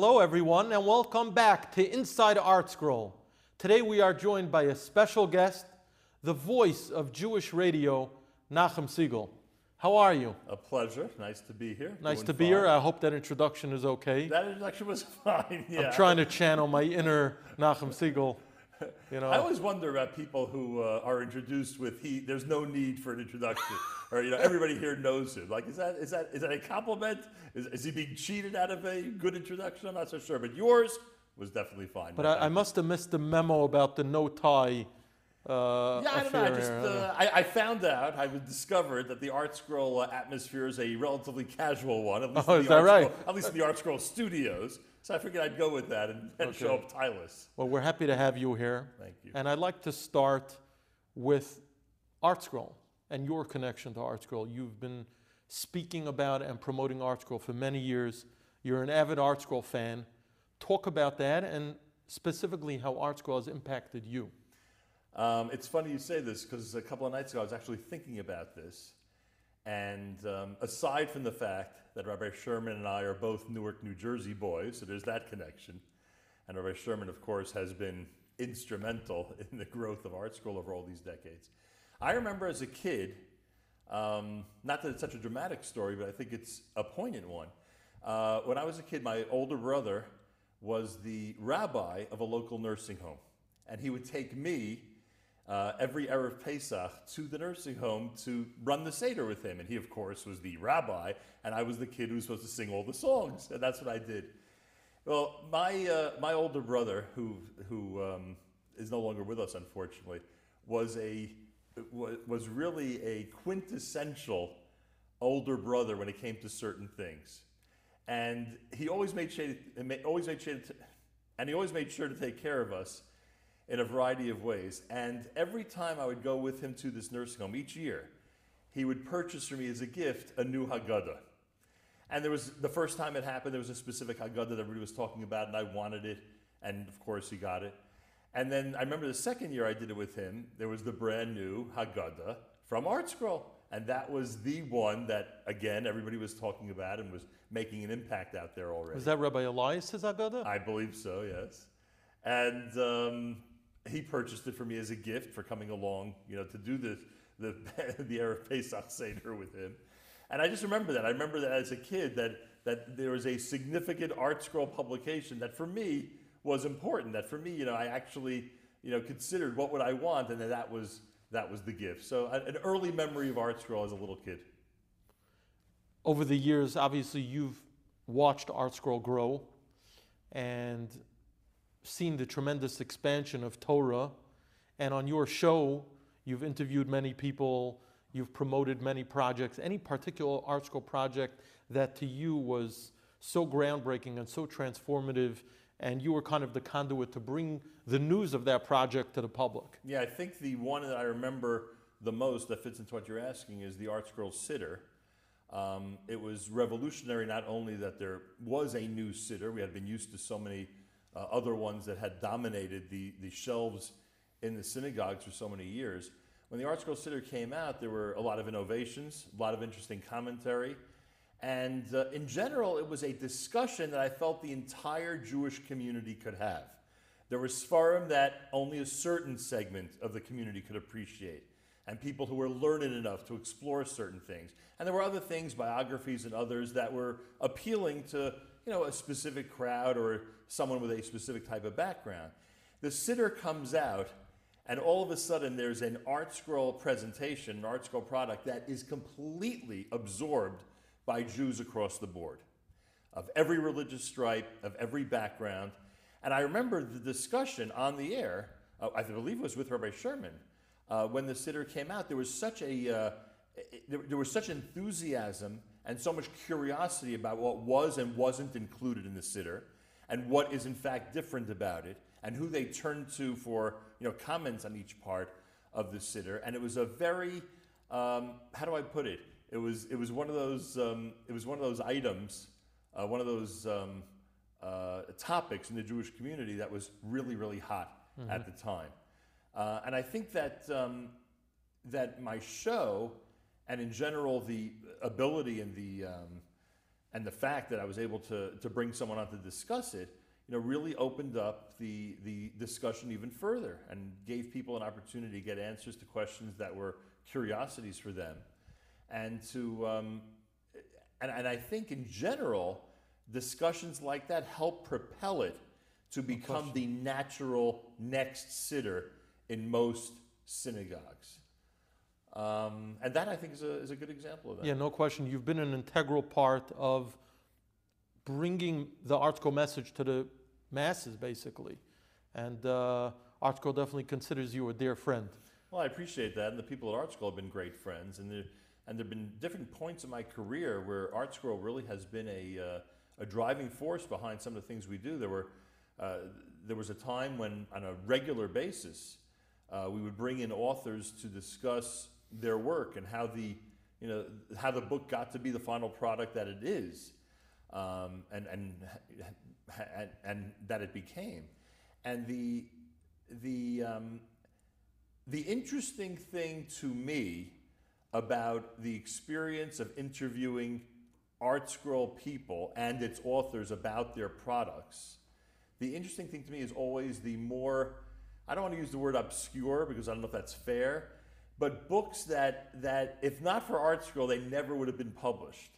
Hello, everyone, and welcome back to Inside ArtScroll. Today we are joined by a special guest, the voice of Jewish radio, Nachum Segal. How are you? A pleasure. Nice to be here. Nice Doing to be here. I hope that introduction is okay. That introduction was fine. Yeah. I'm trying to channel my inner Nachum Segal. You know, I always wonder about people who uh, are introduced with he. There's no need for an introduction, or you know, everybody here knows him. Like, is that is that is that a compliment? Is, is he being cheated out of a good introduction? I'm not so sure, but yours was definitely fine. but I, I must have missed the memo about the no tie. Uh, Yeah, I don't know. I just uh, I, I found out I discovered that the ArtScroll uh, atmosphere is a relatively casual one. At least Oh, in is the that Art right? Scroll, at least in the ArtScroll studios. So I figured I'd go with that and, and show up Tylus. Well, we're happy to have you here. Thank you. And I'd like to start with ArtScroll and your connection to ArtScroll. You've been speaking about and promoting ArtScroll for many years. You're an avid ArtScroll fan. Talk about that and specifically how ArtScroll has impacted you. Um, it's funny you say this because a couple of nights ago I was actually thinking about this. And um, aside from the fact that Rabbi Scherman and I are both Newark, New Jersey boys, so there's that connection. And Rabbi Scherman, of course, has been instrumental in the growth of ArtScroll over all these decades. I remember as a kid, um, not that it's such a dramatic story, but I think it's a poignant one. Uh, when I was a kid, my older brother was the rabbi of a local nursing home. And he would take me uh, every Erev Pesach to the nursing home to run the Seder with him. And he, of course, was the rabbi, and I was the kid who was supposed to sing all the songs. And that's what I did. Well, my, uh, my older brother, who, who um, is no longer with us, unfortunately, was, a, was really a quintessential older brother when it came to certain things. And he always made sure, always made to, and he always made sure to take care of us in a variety of ways. And every time I would go with him to this nursing home, each year, he would purchase for me as a gift a new Haggadah. And there was the first time it happened, there was a specific Haggadah that everybody was talking about, and I wanted it, and of course he got it. And then I remember the second year I did it with him, there was the brand new Haggadah from ArtScroll. And that was the one that, again, everybody was talking about and was making an impact out there already. Was that Rabbi Elias Haggadah? I believe so, yes. And um, he purchased it for me as a gift for coming along, you know, to do the the the Erev Pesach Seder with him. And I just remember that. I remember that as a kid that that there was a significant ArtScroll publication that for me was important. That for me, you know, I actually you know considered what would I want, and then that was that was the gift. So an early memory of ArtScroll as a little kid. Over the years, obviously, you've watched ArtScroll grow and seen the tremendous expansion of Torah. And on your show, you've interviewed many people, you've promoted many projects. Any particular ArtScroll project that to you was so groundbreaking and so transformative, and you were kind of the conduit to bring the news of that project to the public? Yeah, I think the one that I remember the most that fits into what you're asking is the ArtScroll Siddur. Um, it was revolutionary not only that there was a new siddur, we had been used to so many uh, other ones that had dominated the, the shelves in the synagogues for so many years. When the ArtScroll Siddur came out, there were a lot of innovations, a lot of interesting commentary, and uh, in general, it was a discussion that I felt the entire Jewish community could have. There was Sfarim that only a certain segment of the community could appreciate, and people who were learned enough to explore certain things. And there were other things, biographies and others, that were appealing to you know, a specific crowd or someone with a specific type of background. The siddur comes out, and all of a sudden there's an ArtScroll presentation, an ArtScroll product that is completely absorbed by Jews across the board of every religious stripe, of every background. And I remember the discussion on the air, uh, I believe it was with Rabbi Sherman, uh, when the siddur came out. There was such a uh, there, there was such enthusiasm and so much curiosity about what was and wasn't included in the siddur, and what is in fact different about it, and who they turned to for you know comments on each part of the siddur. And it was a very um, how do I put it? It was it was one of those um, it was one of those items, uh, one of those um, uh, topics in the Jewish community that was really really hot at the time. Uh, and I think that um, that my show, and in general the ability and the um, and the fact that I was able to, to bring someone on to discuss it, you know, really opened up the, the discussion even further and gave people an opportunity to get answers to questions that were curiosities for them. And to, um, and, and I think in general, discussions like that help propel it to become the natural next siddur in most synagogues. Um, and that I think is a, is a good example of that. Yeah, no question. You've been an integral part of bringing the ArtScroll message to the masses, basically. And uh, ArtScroll definitely considers you a dear friend. Well, I appreciate that, and the people at ArtScroll have been great friends, and there and there've been different points in my career where ArtScroll really has been a uh, a driving force behind some of the things we do. There were uh, there was a time when, on a regular basis, uh, we would bring in authors to discuss their work and how the you know how the book got to be the final product that it is, um, and, and and and that it became, and the the um, the interesting thing to me about the experience of interviewing ArtScroll people and its authors about their products, the interesting thing to me is always the more, I don't want to use the word obscure because I don't know if that's fair, but books that, that if not for ArtScroll, they never would have been published.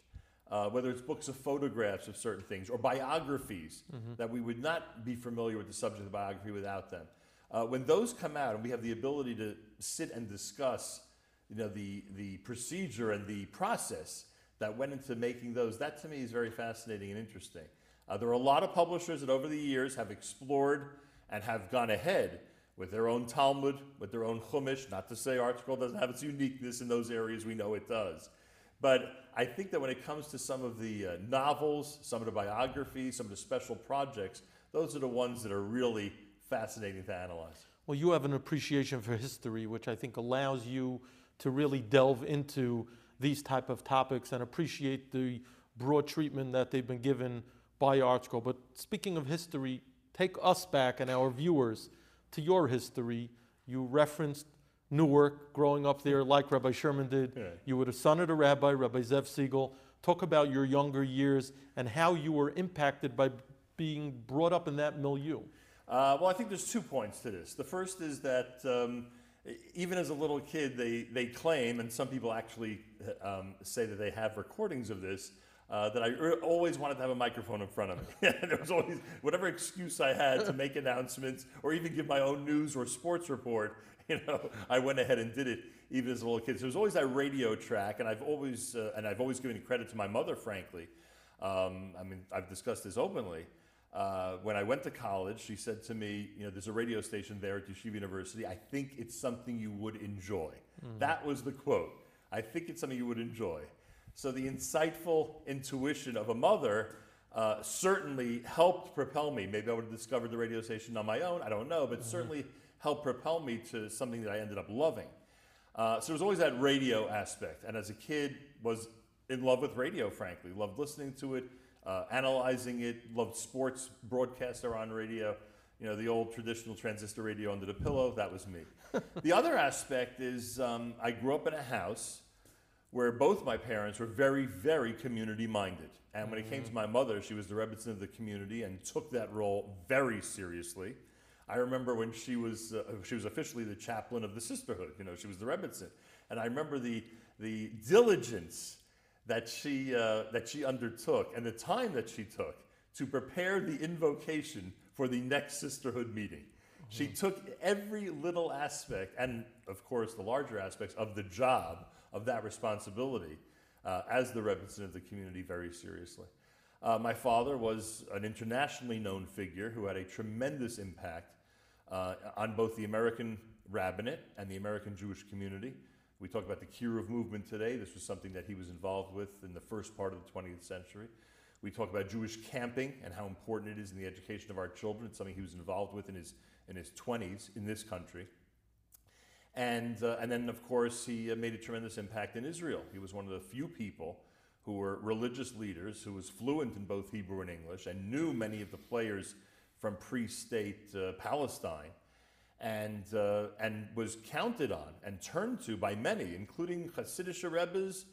Uh, whether it's books of photographs of certain things or biographies mm-hmm. that we would not be familiar with the subject of biography without them. Uh, when those come out and we have the ability to sit and discuss you know, the, the procedure and the process that went into making those, that to me is very fascinating and interesting. Uh, there are a lot of publishers that over the years have explored and have gone ahead with their own Talmud, with their own Chumash. Not to say ArtScroll doesn't have its uniqueness in those areas, we know it does. But I think that when it comes to some of the uh, novels, some of the biographies, some of the special projects, those are the ones that are really fascinating to analyze. Well, you have an appreciation for history, which I think allows you to really delve into these type of topics and appreciate the broad treatment that they've been given by ArtScroll. But speaking of history, take us back and our viewers to your history. You referenced Newark, growing up there like Rabbi Scherman did. You were the son of the rabbi, Rabbi Zev Segal. Talk about your younger years and how you were impacted by being brought up in that milieu. Uh, well, I think there's two points to this. The first is that um, even as a little kid, they, they claim, and some people actually um, say that they have recordings of this, uh, that I always wanted to have a microphone in front of me. there was always whatever excuse I had to make announcements or even give my own news or sports report. You know, I went ahead and did it even as a little kid. So there was always that radio track, and I've always uh, and I've always given credit to my mother, frankly. Um, I mean, I've discussed this openly. Uh, when I went to college, she said to me, You know, there's a radio station there at Yeshiva University. I think it's something you would enjoy. Mm-hmm. That was the quote. I think it's something you would enjoy. So the insightful intuition of a mother uh, certainly helped propel me. Maybe I would have discovered the radio station on my own. I don't know, but mm-hmm. certainly helped propel me to something that I ended up loving. Uh, so there was always that radio aspect. And as a kid, was in love with radio, frankly. Loved listening to it, uh, analyzing it, loved sports broadcaster on radio. You know, the old traditional transistor radio under the pillow, that was me. the other aspect is um, I grew up in a house where both my parents were very, very community minded. And when it came to my mother, she was the Rebbitzin of the community and took that role very seriously. I remember when she was, uh, she was officially the chaplain of the sisterhood. You know, she was the Rebbitzin. And I remember the, the diligence that she, uh, that she undertook and the time that she took to prepare the invocation for the next sisterhood meeting. Mm-hmm. She took every little aspect, and of course the larger aspects of the job of that responsibility uh, as the Rebbitzin of the community very seriously. Uh, my father was an internationally known figure who had a tremendous impact uh, on both the American rabbinate and the American Jewish community. We talk about the Kiruv movement today. This was something that he was involved with in the first part of the 20th century. We talk about Jewish camping and how important it is in the education of our children. It's something he was involved with in his, in his 20s in this country. And, uh, and then, of course, he uh, made a tremendous impact in Israel. He was one of the few people who were religious leaders who was fluent in both Hebrew and English and knew many of the players from pre state uh, Palestine and, uh, and was counted on and turned to by many, including Hasidic Rebbes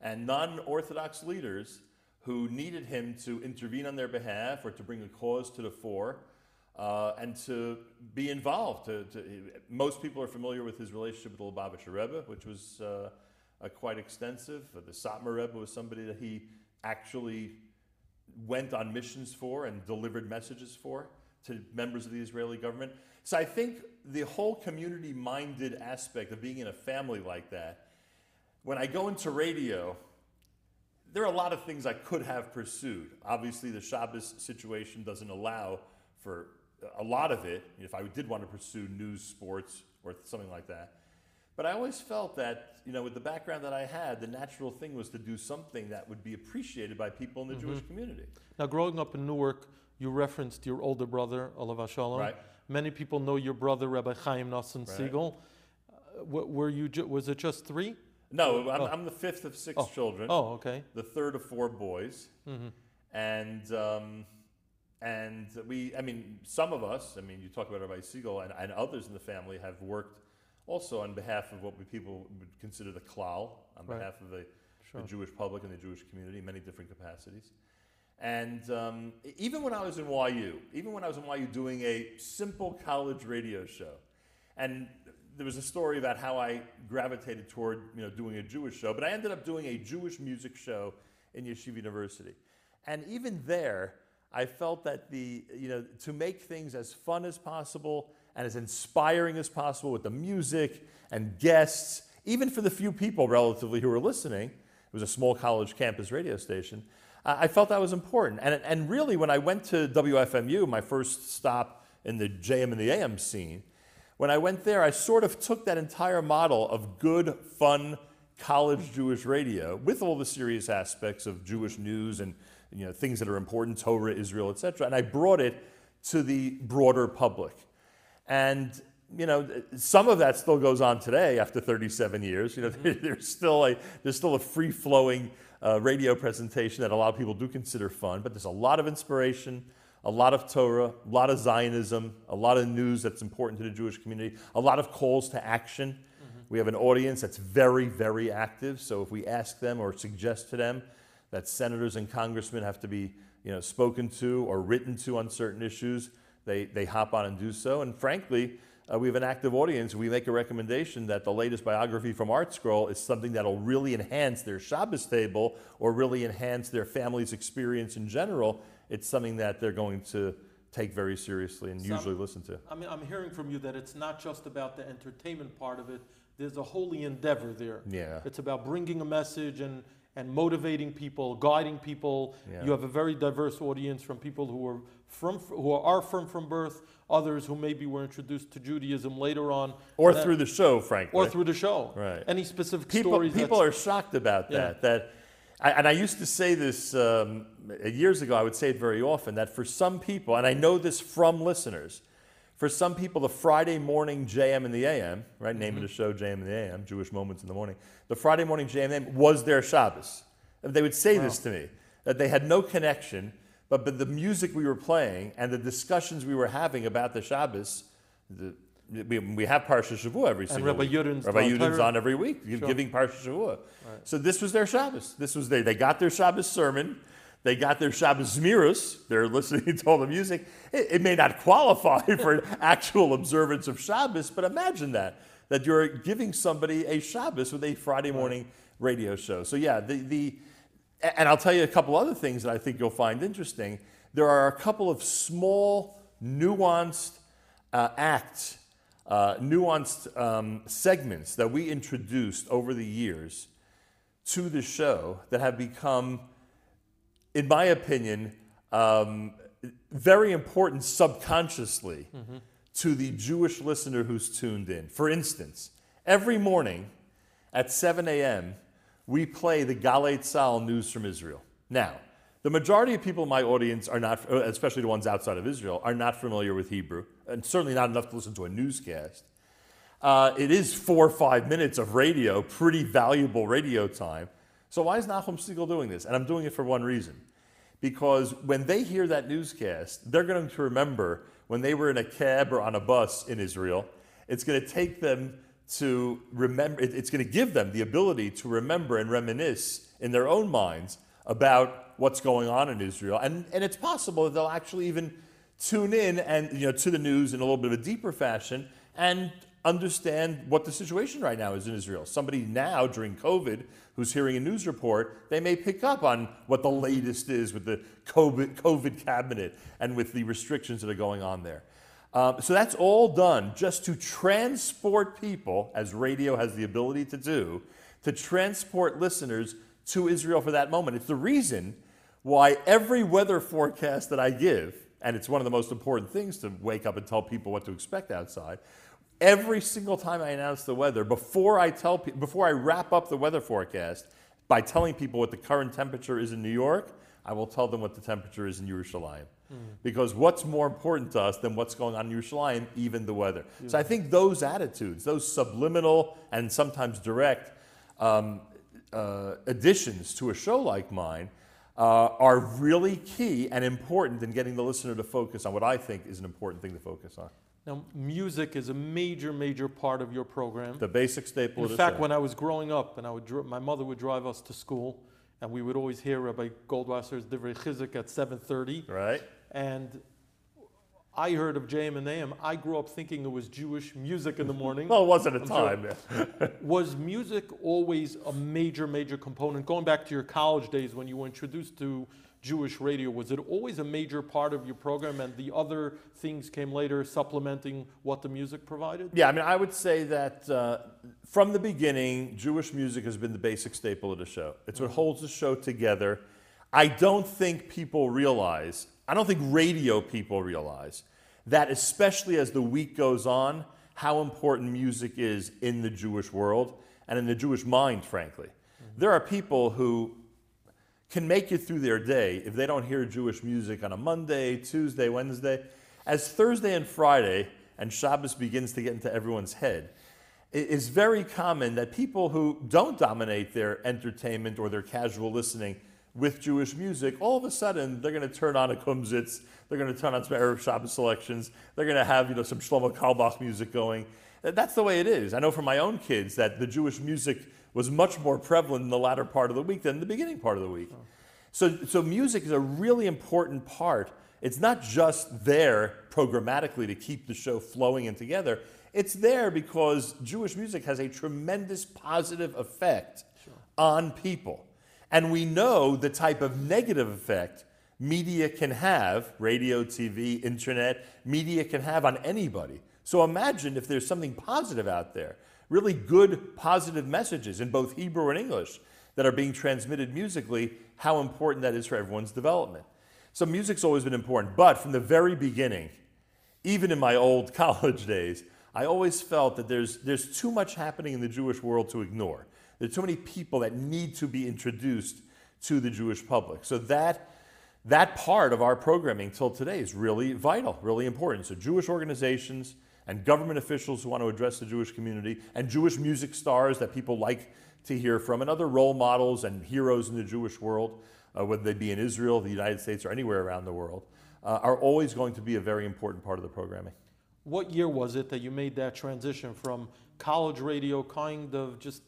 and non Orthodox leaders who needed him to intervene on their behalf or to bring a cause to the fore uh, and to be involved. To, to, most people are familiar with his relationship with the Lubavitcher Rebbe, which was uh, quite extensive. the Satmar Rebbe was somebody that he actually went on missions for and delivered messages for to members of the Israeli government. So I think the whole community minded aspect of being in a family like that, when I go into radio, there are a lot of things I could have pursued. Obviously, the Shabbos situation doesn't allow for a lot of it, if I did want to pursue news, sports, or something like that. But I always felt that, you know, with the background that I had, the natural thing was to do something that would be appreciated by people in the mm-hmm. Jewish community. Now, growing up in Newark, you referenced your older brother, Olav Shalom. Right. Many people know your brother, Rabbi Chaim Nosson right. Segal. Uh, were you? Was it just three? No, I'm, oh. I'm the fifth of six oh. children. Oh, okay. The third of four boys, mm-hmm. and um, and we. I mean, some of us. I mean, you talk about Rabbi Segal and, and others in the family have worked also on behalf of what people would consider the klal, on right. behalf of the, sure. the, Jewish public and the Jewish community, in many different capacities. And um, even when I was in YU, even when I was in YU doing a simple college radio show, and there was a story about how I gravitated toward you know, doing a Jewish show, but I ended up doing a Jewish music show in Yeshiva University. And even there, I felt that the, you know, to make things as fun as possible and as inspiring as possible with the music and guests, even for the few people relatively who were listening, it was a small college campus radio station, I felt that was important. And, and really, when I went to WFMU, my first stop in the JM and the AM scene, when I went there, I sort of took that entire model of good, fun college Jewish radio with all the serious aspects of Jewish news and you know, things that are important, Torah, Israel, etc., and I brought it to the broader public. And you know, some of that still goes on today after 37 years. You know, mm-hmm. there's still a there's still a free flowing uh, radio presentation that a lot of people do consider fun, but there's a lot of inspiration, a lot of Torah, a lot of Zionism, a lot of news that's important to the Jewish community, a lot of calls to action. Mm-hmm. We have an audience that's very, very active. So if we ask them or suggest to them that senators and congressmen have to be you know, spoken to or written to on certain issues, they, they hop on and do so. And frankly, uh, we have an active audience. We make a recommendation that the latest biography from ArtScroll is something that'll really enhance their Shabbos table or really enhance their family's experience in general. It's something that they're going to take very seriously and usually listen to. I mean, I'm hearing from you that it's not just about the entertainment part of it. There's a holy endeavor there. Yeah. It's about bringing a message and and motivating people, guiding people. Yeah. You have a very diverse audience from people who are from who are from from birth, others who maybe were introduced to Judaism later on, or that, through the show, frankly, or through the show. Right. Any specific people, stories? People are shocked about that. Yeah. That, I, and I used to say this um, years ago. I would say it very often that for some people, and I know this from listeners, for some people, the Friday morning JM and the AM, right? Name mm-hmm. of the show, JM and the AM, Jewish Moments in the Morning. The Friday morning JM and the AM was their Shabbos. And they would say wow. this to me that they had no connection but, but the music we were playing and the discussions we were having about the Shabbos, the, we, we have Parsha Shavua every single Rabbi week. Yudin's Rabbi Yudin's on every week, sure. giving Parsha Shavua. Right. So this was their Shabbos. This was their, they got their Shabbos sermon. They got their Shabbos Zmirus. They're listening to all the music. It, it may not qualify for an actual observance of Shabbos, but imagine that, that you're giving somebody a Shabbos with a Friday morning radio show. So yeah, the, the and I'll tell you a couple other things that I think you'll find interesting. There are a couple of small, nuanced uh, acts, uh, nuanced um, segments that we introduced over the years to the show that have become, in my opinion, um, very important subconsciously mm-hmm. to the Jewish listener who's tuned in. For instance, every morning at 7 a.m., we play the Galei Tzahal news from Israel. Now, the majority of people in my audience are not, uh, especially the ones outside of Israel, are not familiar with Hebrew, and certainly not enough to listen to a newscast. Uh, it is four or five minutes of radio, pretty valuable radio time. So why is Nachum Segal doing this? And I'm doing it for one reason. Because when they hear that newscast, they're going to remember when they were in a cab or on a bus in Israel. It's going to take them to remember, it's going to give them the ability to remember and reminisce in their own minds about what's going on in Israel. And, and it's possible that they'll actually even tune in and you know to the news in a little bit of a deeper fashion and understand what the situation right now is in Israel. Somebody now during COVID who's hearing a news report, they may pick up on what the latest is with the COVID, COVID cabinet and with the restrictions that are going on there. Um, so that's all done just to transport people, as radio has the ability to do, to transport listeners to Israel for that moment. It's the reason why every weather forecast that I give, and it's one of the most important things to wake up and tell people what to expect outside, every single time I announce the weather, before I tell pe- before I wrap up the weather forecast by telling people what the current temperature is in New York, I will tell them what the temperature is in Yerushalayim. Because what's more important to us than what's going on in Yerushalayim, even the weather. So I think those attitudes, those subliminal and sometimes direct um, uh, additions to a show like mine, uh, are really key and important in getting the listener to focus on what I think is an important thing to focus on. Now, music is a major, major part of your program. The basic staple In fact, when I was growing up, and I would, my mother would drive us to school, and we would always hear Rabbi Goldwasser's Divrei Chizik at 7:30. right? And I heard of JM and AM. I grew up thinking it was Jewish music in the morning. Well, it wasn't a I'm sure. time. yeah. Was music always a major, major component? Going back to your college days when you were introduced to Jewish radio, was it always a major part of your program and the other things came later supplementing what the music provided? Yeah, I mean, I would say that uh, from the beginning, Jewish music has been the basic staple of the show. It's what holds the show together. I don't think people realize, I don't think radio people realize, that especially as the week goes on, how important music is in the Jewish world and in the Jewish mind, frankly. There are people who can make it through their day if they don't hear Jewish music on a Monday, Tuesday, Wednesday. As Thursday and Friday and Shabbos begins to get into everyone's head, it is very common that people who don't dominate their entertainment or their casual listening with Jewish music, all of a sudden they're going to turn on a Kumzitz, they're going to turn on some Erev Shabbos selections, they're going to have you know some Shlomo Carlebach music going. That's the way it is. I know from my own kids that the Jewish music was much more prevalent in the latter part of the week than the beginning part of the week. So, so music is a really important part. It's not just there programmatically to keep the show flowing and together. It's there because Jewish music has a tremendous positive effect on people. And we know the type of negative effect media can have radio, TV, internet, media can have on anybody. So imagine if there's something positive out there, really good positive messages in both Hebrew and English that are being transmitted musically, how important that is for everyone's development. So music's always been important, but from the very beginning, even in my old college days, I always felt that there's, there's too much happening in the Jewish world to ignore. There are too many people that need to be introduced to the Jewish public. So that, that part of our programming till today is really vital, really important. So Jewish organizations and government officials who want to address the Jewish community and Jewish music stars that people like to hear from and other role models and heroes in the Jewish world, uh, whether they be in Israel, the United States, or anywhere around the world, uh, are always going to be a very important part of the programming. What year was it that you made that transition from college radio, kind of just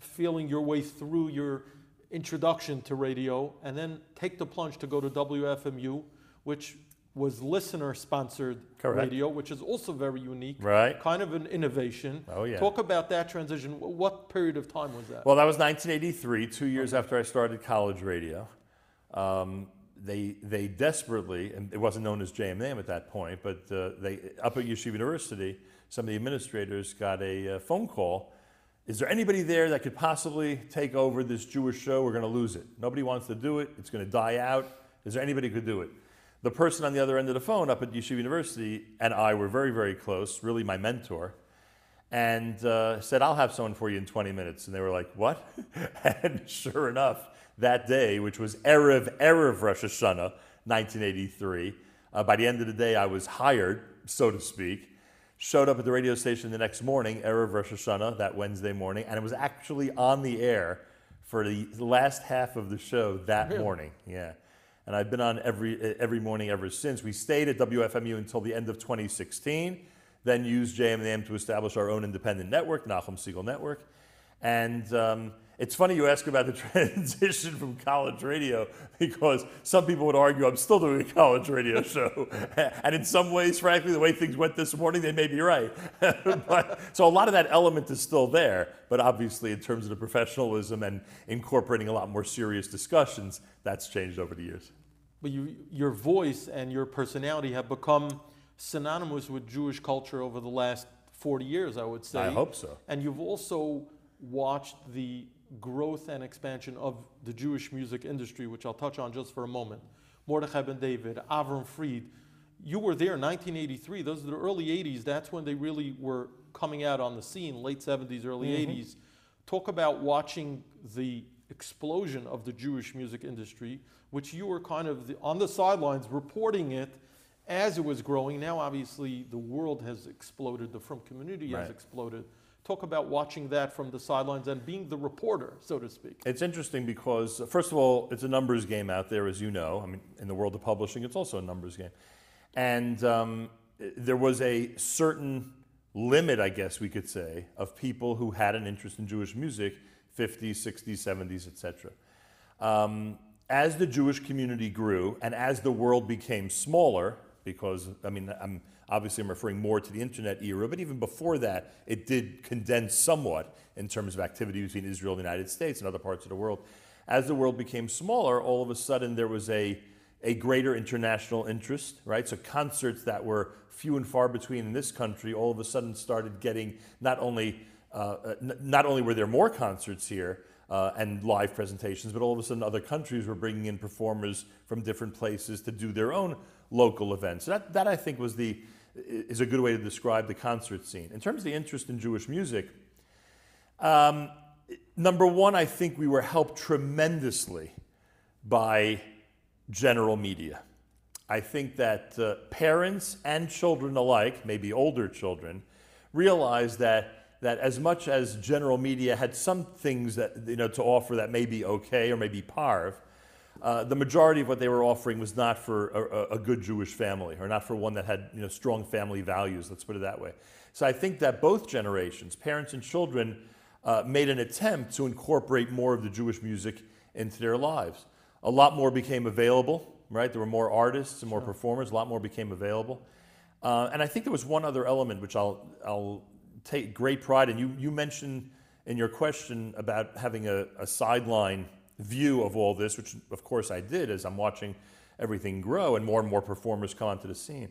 feeling your way through your introduction to radio, and then take the plunge to go to WFMU, which was listener sponsored Correct. radio, which is also very unique, Right. kind of an innovation. Oh, yeah. Talk about that transition. What period of time was that? Well, that was 1983, two years after I started college radio. Um, they, they desperately, and it wasn't known as JMM at that point, but uh, they, up at Yeshiva University, some of the administrators got a uh, phone call. Is there anybody there that could possibly take over this Jewish show? We're going to lose it. Nobody wants to do it. It's going to die out. Is there anybody who could do it? The person on the other end of the phone up at Yeshiva University and I were very, very close, really my mentor and uh, said, I'll have someone for you in 20 minutes. And they were like, What? and sure enough, that day, which was Erev, Erev Rosh Hashanah, 1983, uh, by the end of the day, I was hired, so to speak. Showed up at the radio station the next morning, Erev Rosh Hashanah, that Wednesday morning, and it was actually on the air for the last half of the show that Really? morning. Yeah. And I've been on every, every morning ever since. We stayed at WFMU until the end of 2016, then used JMM to establish our own independent network, Nachum Segal Network. And um, it's funny you ask about the transition from college radio because some people would argue I'm still doing a college radio show. and in some ways, frankly, the way things went this morning, they may be right. but, so a lot of that element is still there. But obviously, in terms of the professionalism and incorporating a lot more serious discussions, that's changed over the years. But you, your voice and your personality have become synonymous with Jewish culture over the last 40 years, I would say. I hope so. And you've also watched the growth and expansion of the Jewish music industry, which I'll touch on just for a moment. Mordechai Ben David, Avram Fried. You were there in 1983. Those are the early 80s. That's when they really were coming out on the scene, late 70s, early mm-hmm. 80s. Talk about watching the explosion of the Jewish music industry, which you were kind of the, on the sidelines reporting it as it was growing. Now, obviously, the world has exploded, the Frum community right. has exploded. Talk about watching that from the sidelines and being the reporter, so to speak. It's interesting because, first of all, it's a numbers game out there, as you know. I mean, in the world of publishing, it's also a numbers game. And um, there was a certain limit, I guess we could say, of people who had an interest in Jewish music 50s, 60s, 70s, etc. Um, as the Jewish community grew and as the world became smaller, because I mean, I'm obviously I'm referring more to the internet era, but even before that, it did condense somewhat in terms of activity between Israel and the United States and other parts of the world. As the world became smaller, all of a sudden there was a a greater international interest, right? So concerts that were few and far between in this country all of a sudden started getting not only uh, uh n- not only were there more concerts here, uh, and live presentations, but all of a sudden other countries were bringing in performers from different places to do their own local events. So That, that I think was the, is a good way to describe the concert scene. In terms of the interest in Jewish music, um, number one, I think we were helped tremendously by general media. I think that uh, parents and children alike, maybe older children, realized that that as much as general media had some things that you know to offer that may be okay or maybe parv, uh, the majority of what they were offering was not for a, a, good Jewish family or not for one that had you know strong family values. Let's put it that way. So I think that both generations, parents and children, uh, made an attempt to incorporate more of the Jewish music into their lives. A lot more became available, right? There were more artists and more sure. performers. A lot more became available. Uh, and I think there was one other element which I'll, I'll take great pride in. You, you mentioned in your question about having a, a sideline view of all this, which of course I did as I'm watching everything grow and more and more performers come onto the scene.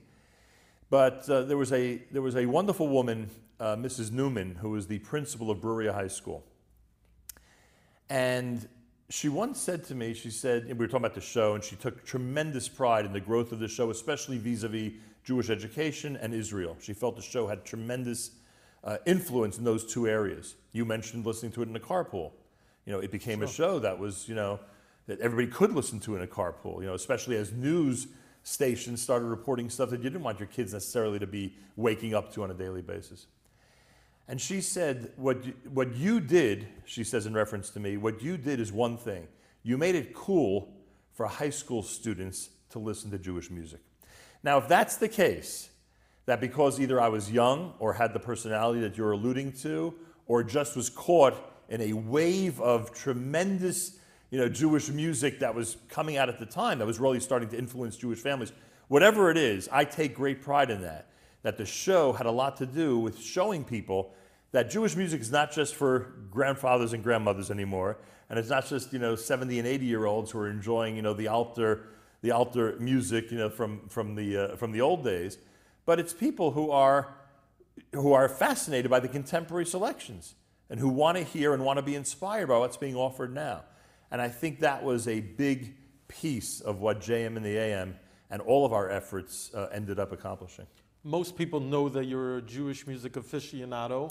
But uh, there, was a, there was a wonderful woman, uh, Mrs. Newman, who was the principal of Bruriah High School. And she once said to me, she said, we were talking about the show, and she took tremendous pride in the growth of the show, especially vis a vis Jewish education and Israel. She felt the show had tremendous uh, influence in those two areas. You mentioned listening to it in a carpool. You know, it became sure. a show that was, you know, that everybody could listen to in a carpool, you know, especially as news stations started reporting stuff that you didn't want your kids necessarily to be waking up to on a daily basis. And she said, what you, what you did, she says in reference to me, what you did is one thing. You made it cool for high school students to listen to Jewish music. Now, if that's the case, that because either I was young or had the personality that you're alluding to, or just was caught in a wave of tremendous you know, Jewish music that was coming out at the time that was really starting to influence Jewish families. Whatever it is, I take great pride in that. That the show had a lot to do with showing people that Jewish music is not just for grandfathers and grandmothers anymore, and it's not just you know 70 and 80 year olds who are enjoying you know the altar the altar music you know from from the uh, from the old days but it's people who are, who are fascinated by the contemporary selections and who want to hear and want to be inspired by what's being offered now. And I think that was a big piece of what JM and the AM and all of our efforts uh, ended up accomplishing. Most people know that you're a Jewish music aficionado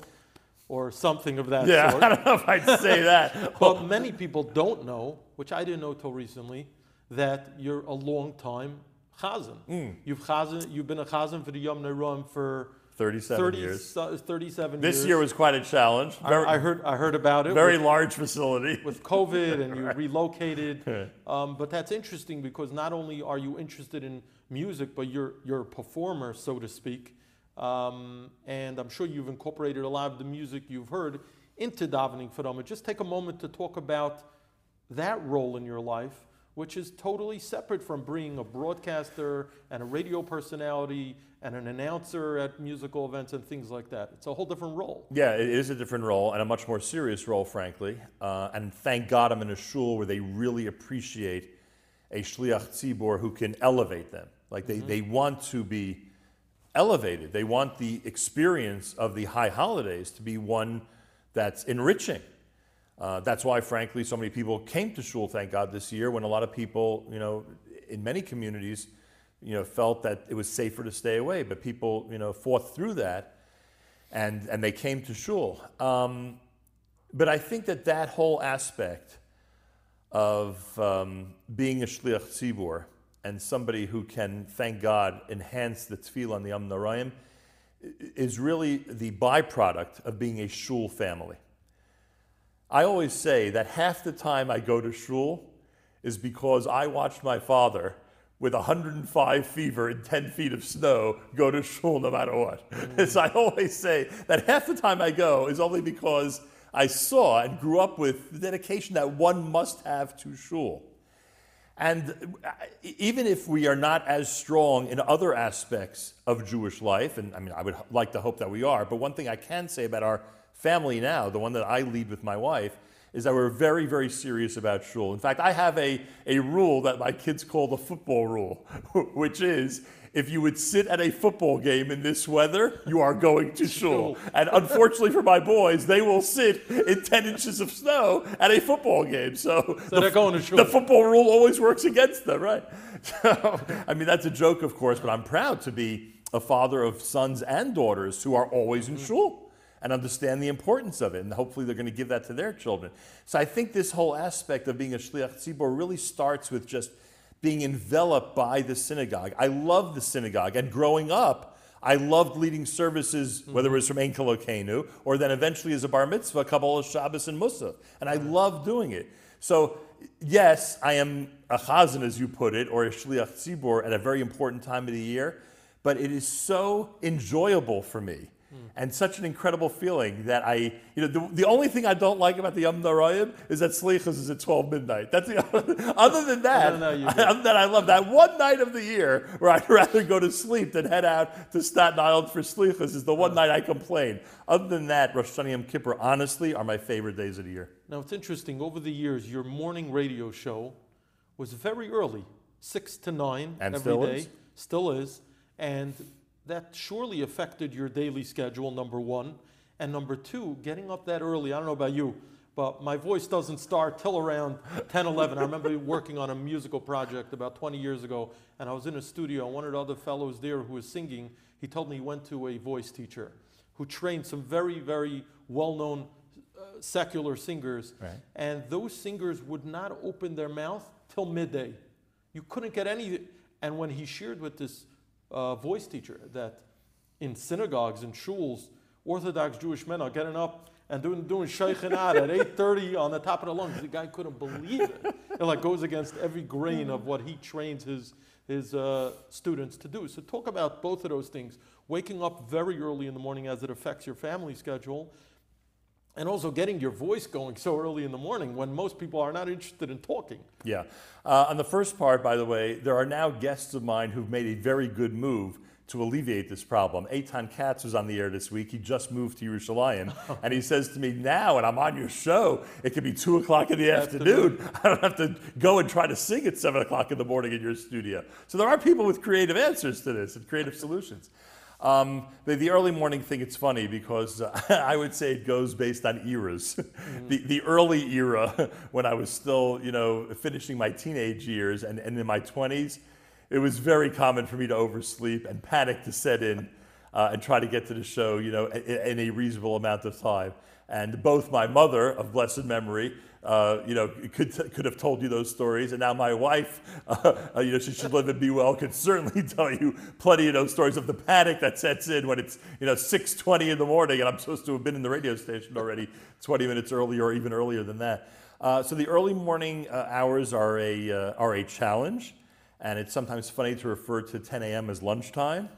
or something of that yeah, sort. I don't know if I'd say that. but many people don't know, which I didn't know till recently, that you're a long time chazan. Mm. You've chazan, you've been a chazan for the Yom Rum for 37 30, years. 37 this years. year was quite a challenge. Very, I, I, heard, I heard about it. Very with, large facility. With COVID and you relocated. um, but that's interesting because not only are you interested in music, but you're, you're a performer, so to speak. Um, and I'm sure you've incorporated a lot of the music you've heard into davening for. Just take a moment to talk about that role in your life, which is totally separate from being a broadcaster and a radio personality and an announcer at musical events and things like that. It's a whole different role. Yeah, it is a different role and a much more serious role, frankly. Uh, and thank God I'm in a shul where they really appreciate a shliach tzibor who can elevate them. Like they, they want to be elevated. They want the experience of the high holidays to be one that's enriching. Uh, that's why, frankly, so many people came to shul, thank God, this year when a lot of people, you know, in many communities, you know, felt that it was safer to stay away. But people, you know, fought through that and, and they came to shul. Um, but I think that that whole aspect of um, being a shliach tzibur and somebody who can, thank God, enhance the tefillah and the Am Narayim is really the byproduct of being a shul family. I always say that half the time I go to shul is because I watched my father with 105 fever and 10 feet of snow go to shul no matter what. Mm. so I always say that half the time I go is only because I saw and grew up with the dedication that one must have to shul. And even if we are not as strong in other aspects of Jewish life, and I mean, I would like to hope that we are, but one thing I can say about our family now, the one that I lead with my wife, is that we're very, very serious about shul. In fact, I have a, a rule that my kids call the football rule, which is if you would sit at a football game in this weather, you are going to shul. And unfortunately for my boys, they will sit in 10 inches of snow at a football game. So, so the, they're going to shul. The football rule always works against them, right? So, I mean, that's a joke, of course, but I'm proud to be a father of sons and daughters who are always in mm-hmm. shul and understand the importance of it. And hopefully they're going to give that to their children. So I think this whole aspect of being a shliach tzibor really starts with just being enveloped by the synagogue. I love the synagogue. And growing up, I loved leading services, mm-hmm. whether it was from Ein or then eventually as a bar mitzvah, Kabbalah, Shabbos, and Musaf. And I mm-hmm. love doing it. So, yes, I am a chazan, as you put it, or a shliach tzibor at a very important time of the year, but it is so enjoyable for me Hmm. and such an incredible feeling that I, you know, the, the only thing I don't like about the Yomim Noraim is that Slichas is at 12 midnight. That's the other than that, no, no, I, that I love that one night of the year where I'd rather go to sleep than head out to Staten Island for Slichas is the one hmm. night I complain. Other than that, Rosh Hashanah Yom Kippur, honestly, are my favorite days of the year. Now, it's interesting. Over the years, your morning radio show was very early, 6 to 9 and every still day. Is. Still is. And that surely affected your daily schedule, number one. And number two, getting up that early, I don't know about you, but my voice doesn't start till around 10, 11. I remember working on a musical project about 20 years ago, and I was in a studio, and one of the other fellows there who was singing, he told me he went to a voice teacher who trained some very, very well known uh, secular singers. Right. And those singers would not open their mouth till midday. You couldn't get any. And when he shared with this uh, voice teacher that in synagogues and shuls, Orthodox Jewish men are getting up and doing doing at 8:30 on the top of the lungs. The guy couldn't believe it. It like goes against every grain of what he trains his his uh, students to do. So talk about both of those things: waking up very early in the morning as it affects your family schedule, and also getting your voice going so early in the morning when most people are not interested in talking. Yeah. Uh, on the first part, by the way, there are now guests of mine who've made a very good move to alleviate this problem. Eitan Katz was on the air this week. He just moved to Yerushalayim. and he says to me, now, and I'm on your show, it could be 2 o'clock in the afternoon. afternoon. I don't have to go and try to sing at 7 o'clock in the morning in your studio. So there are people with creative answers to this and creative solutions. Um, the, the, early morning thing, it's funny because uh, I would say it goes based on eras. Mm-hmm. the, the early era, when I was still, you know, finishing my teenage years and, and in my 20s, it was very common for me to oversleep and panic to set in uh, and try to get to the show, you know, in, in a reasonable amount of time. And both my mother, of blessed memory, uh, you know, could, could have told you those stories. And now my wife, uh, uh, you know, she should live and be well, could certainly tell you plenty of those stories of the panic that sets in when it's, you know, 6.20 in the morning and I'm supposed to have been in the radio station already 20 minutes earlier or even earlier than that. Uh, so the early morning uh, hours are a, uh, are a challenge. And it's sometimes funny to refer to 10 a.m. as lunchtime.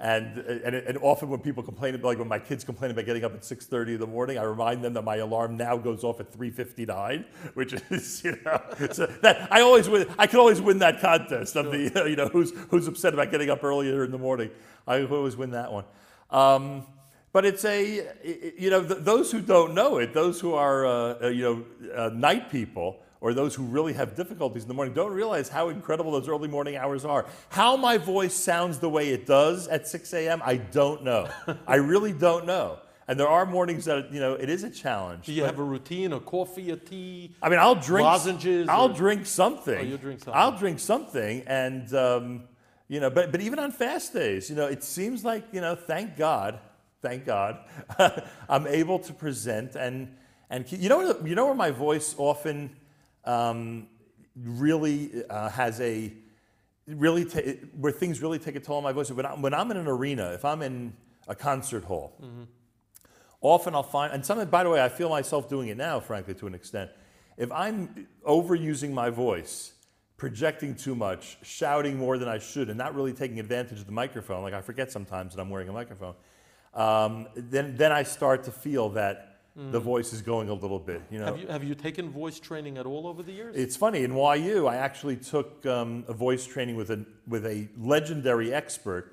And, and and often when people complain about like when my kids complain about getting up at 6:30 in the morning, I remind them that my alarm now goes off at 3:59, which is you know so that I always win. I can always win that contest of the you know who's who's upset about getting up earlier in the morning. I always win that one. Um, but it's a, you know, th- those who don't know it, those who are, uh, uh, you know, uh, night people, or those who really have difficulties in the morning, don't realize how incredible those early morning hours are. How my voice sounds the way it does at 6 a.m., I don't know. I really don't know. And there are mornings that, you know, it is a challenge. Do you have a routine, a coffee, a tea? I mean, I'll drink Lozenges I'll or- drink something. Oh, you'll drink something. I'll drink something, and um, you know, but but even on fast days, you know, it seems like you know, thank God, thank God, I'm able to present and and you know you know where my voice often um, really uh, has a really ta- where things really take a toll on my voice. When I'm, when I'm in an arena, if I'm in a concert hall, often I'll find, and some, by the way, I feel myself doing it now, frankly, to an extent. If I'm overusing my voice, projecting too much, shouting more than I should, and not really taking advantage of the microphone, like I forget sometimes that I'm wearing a microphone, um, then, then I start to feel that the voice is going a little bit. You know, Have you, have you taken voice training at all over the years? it's funny in YU. I actually took um, a voice training with a with a legendary expert,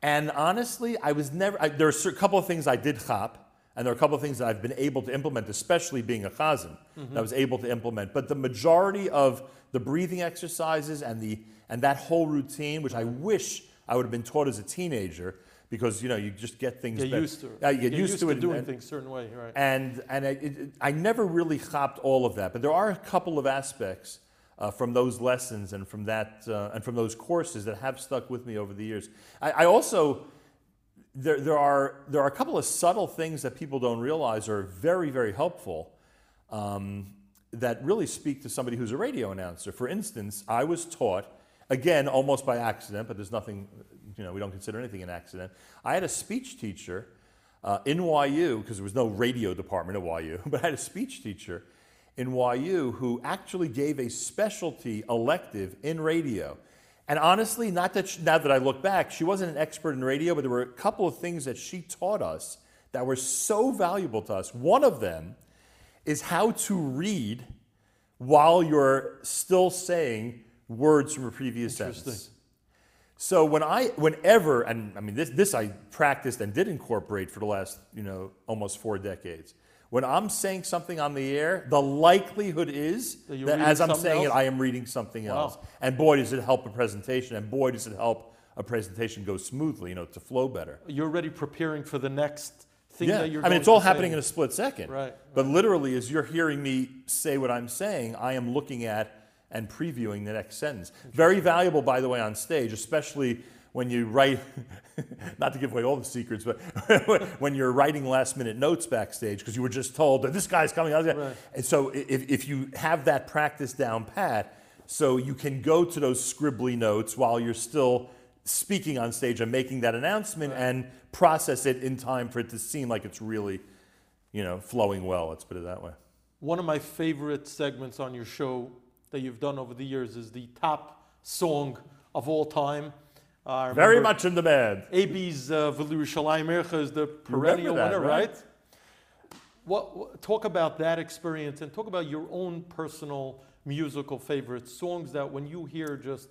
and honestly, I was never. I, there are a couple of things I did chop, and there are a couple of things that I've been able to implement, especially being a chazan, that I was able to implement. But the majority of the breathing exercises and the and that whole routine, which I wish I would have been taught as a teenager, because you know you just get things. Get better. used to it. Yeah, you get used, to it. doing and- things certain way, right? and and I, it- I never really hopped all of that, but there are a couple of aspects uh, from those lessons and from that uh, and from those courses that have stuck with me over the years. I, I also there, there are there are a couple of subtle things that people don't realize are very very helpful um, that really speak to somebody who's a radio announcer. For instance, I was taught again almost by accident, but there's nothing you know we don't consider anything an accident. I had a speech teacher uh, in YU because there was no radio department at YU, but I had a speech teacher in YU who actually gave a specialty elective in radio. And honestly, not that she, now that I look back, she wasn't an expert in radio, but there were a couple of things that she taught us that were so valuable to us. One of them is how to read while you're still saying words from a previous sentence. So when I, whenever, and I mean this, this I practiced and did incorporate for the last, you know, almost four decades. When I'm saying something on the air, the likelihood is That that as I'm saying else? it, I am reading something Wow. else. And boy, does it help a presentation, and boy, does it help a presentation go smoothly, you know, to flow better. You're already preparing for the next thing Yeah, that you're I mean, it's all happening in a split second. Right, But literally, as you're hearing me say what I'm saying, I am looking at and previewing the next sentence. Very valuable, by the way, on stage, especially when you write, not to give away all the secrets, but when you're writing last minute notes backstage because you were just told that this guy's coming out. Right. And so if, if you have that practice down pat, so you can go to those scribbly notes while you're still speaking on stage and making that announcement and process it in time for it to seem like it's really, you know, flowing well. Let's put it that way. One of my favorite segments on your show that you've done over the years is the top song of all time. Uh, Very much in demand. Abie's uh, Yerushalayim is the perennial that, winner, right? right? What, what, talk about that experience and talk about your own personal musical favorites, songs that when you hear just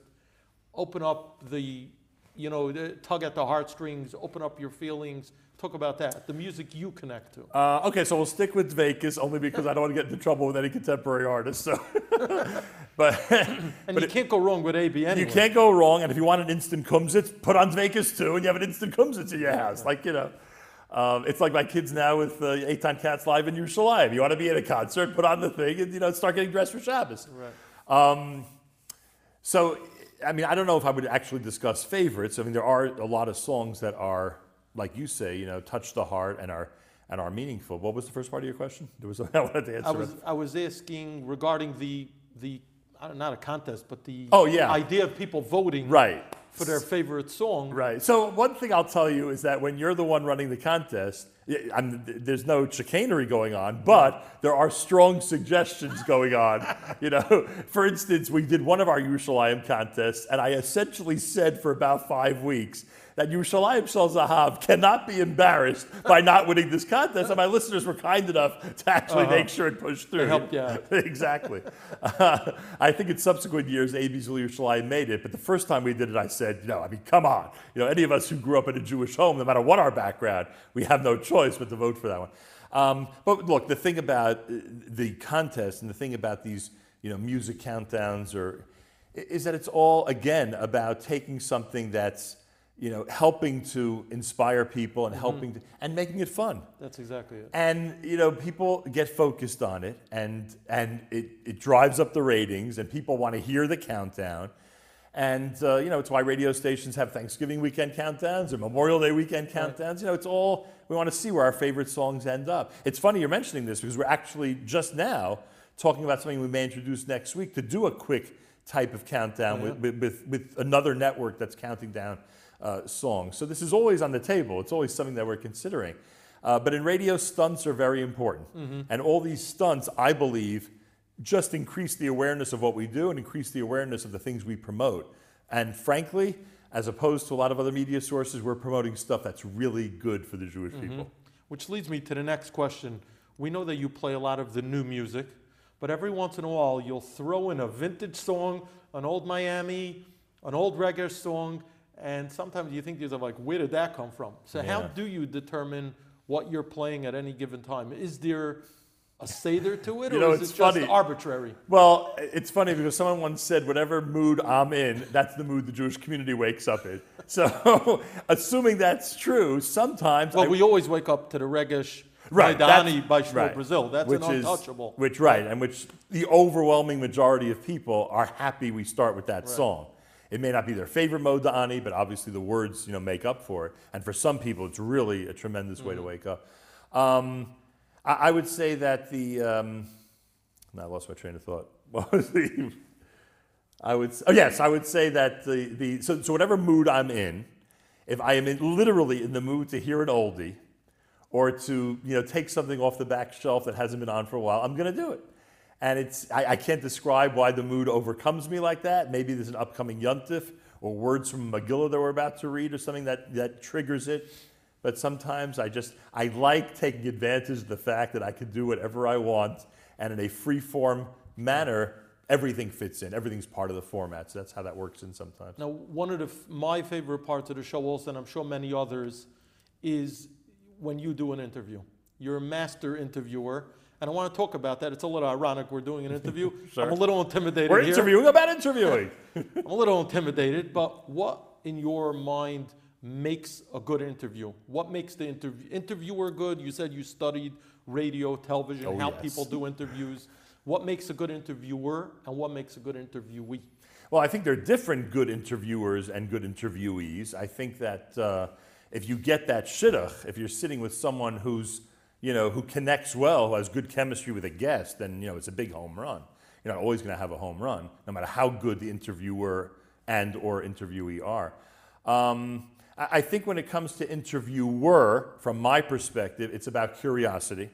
open up the, you know, the- tug at the heartstrings, open up your feelings. Talk about that, the music you connect to. Uh, okay, so we'll stick with Dveykus only because I don't want to get into trouble with any contemporary artists. So, but And you can't go wrong with Abie anyway. you can't go wrong. And if you want an instant kumsitz, put on Dveykus too, and you have an instant kumsitz in your house. Like you know, um, it's like my kids now with uh, Eitan Katz live in Yerushalayim. You want to be at a concert, put on the thing, and you know, start getting dressed for Shabbos. Right. Um, so, I mean, I don't know if I would actually discuss favorites. I mean, there are a lot of songs that are, like you say, you know, touch the heart and are and are meaningful. What was the first part of your question? There was I wanted to answer. I was I was asking regarding the the don't- a contest, but the Oh, yeah. idea of people voting right. for their favorite song. Right. So one thing I'll tell you is that when you're the one running the contest, I'm, there's no chicanery going on, but there are strong suggestions going on. You know, for instance, we did one of our Yerushalayim contests, and I essentially said for about five weeks that Yerushalayim Shel Zahav cannot be embarrassed by not winning this contest, and my listeners were kind enough to actually make sure it pushed through. They helped you out. exactly. Uh, I think in subsequent years, Abie's Yerushalayim made it, but the first time we did it, I said, you know, I mean, come on. You know, any of us who grew up in a Jewish home, no matter what our background, we have no choice but to vote for that one. Um, but look, the thing about uh, the contest and the thing about these, you know, music countdowns or is that it's all again about taking something that's you know helping to inspire people and helping to, and making it fun. That's exactly it. and you know people get focused on it and and it, it drives up the ratings and people want to hear the countdown. And uh, you know it's why radio stations have thanksgiving weekend countdowns or memorial day weekend countdowns. You know it's all we want to see where our favorite songs end up. It's funny you're mentioning this because we're actually just now talking about something we may introduce next week to do a quick type of countdown with, with, with, with another network that's counting down uh, songs so this is always on the table it's always something that we're considering uh, but in radio, stunts are very important. And all these stunts, I believe, just increase the awareness of what we do and increase the awareness of the things we promote. And frankly, as opposed to a lot of other media sources, we're promoting stuff that's really good for the Jewish people. Which leads me to the next question. We know that you play a lot of the new music, but every once in a while you'll throw in a vintage song, an old Miami, an old Regesh song, and sometimes you think to yourself, like, where did that come from? So how do you determine what you're playing at any given time? Is there a seder to it, You or know, is it's it just funny. arbitrary? Well, it's funny because someone once said, whatever mood I'm in, that's the mood the Jewish community wakes up in. So, assuming that's true, sometimes Well, I- we always wake up to the Regesh Right, by that's- Dani by Shmuel right. Brazil. That's which an is- untouchable. which right, and which the overwhelming majority of people are happy we start with that song. It may not be their favorite Modeh Ani, but obviously the words you know make up for it. And for some people, it's really a tremendous way to wake up. Um, I, I would say that the um, I lost my train of thought. What was the? I would. Oh yes, I would say that the the so, so whatever mood I'm in, if I am in, literally in the mood to hear an oldie, or to you know take something off the back shelf that hasn't been on for a while, I'm going to do it. And it's I, I can't describe why the mood overcomes me like that. Maybe there's an upcoming yuntif or words from Megillah that we're about to read or something that, that triggers it. But sometimes I just I like taking advantage of the fact that I can do whatever I want and in a free form manner, everything fits in. Everything's part of the format. So that's how that works in sometimes. Now, one of the, my favorite parts of the show, also, and I'm sure many others, is when you do an interview. You're a master interviewer, and I want to talk about that. It's a little ironic we're doing an interview. Sure. I'm a little intimidated We're here. interviewing about interviewing. I'm a little intimidated, but what in your mind makes a good interview? What makes the interview interviewer good? You said you studied radio, television, Oh, how yes. people do interviews. What makes a good interviewer and what makes a good interviewee? Well, I think there are different good interviewers and good interviewees. I think that uh, if you get that shidduch, if you're sitting with someone who's, you know, who connects well, who has good chemistry with a guest, then, you know, it's a big home run. You're not always going to have a home run, no matter how good the interviewer and or interviewee are. Um, I I think when it comes to interviewer, from my perspective, it's about curiosity.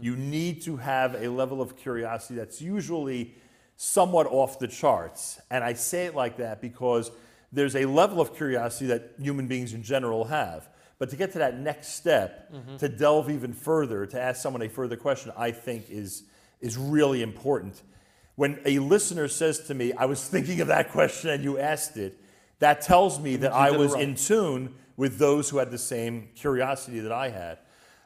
You need to have a level of curiosity that's usually somewhat off the charts. And I say it like that because there's a level of curiosity that human beings in general have. But to get to that next step, to delve even further, to ask someone a further question, I think is, is really important. When a listener says to me, I was thinking of that question and you asked it, that tells me that I was right. in tune with those who had the same curiosity that I had.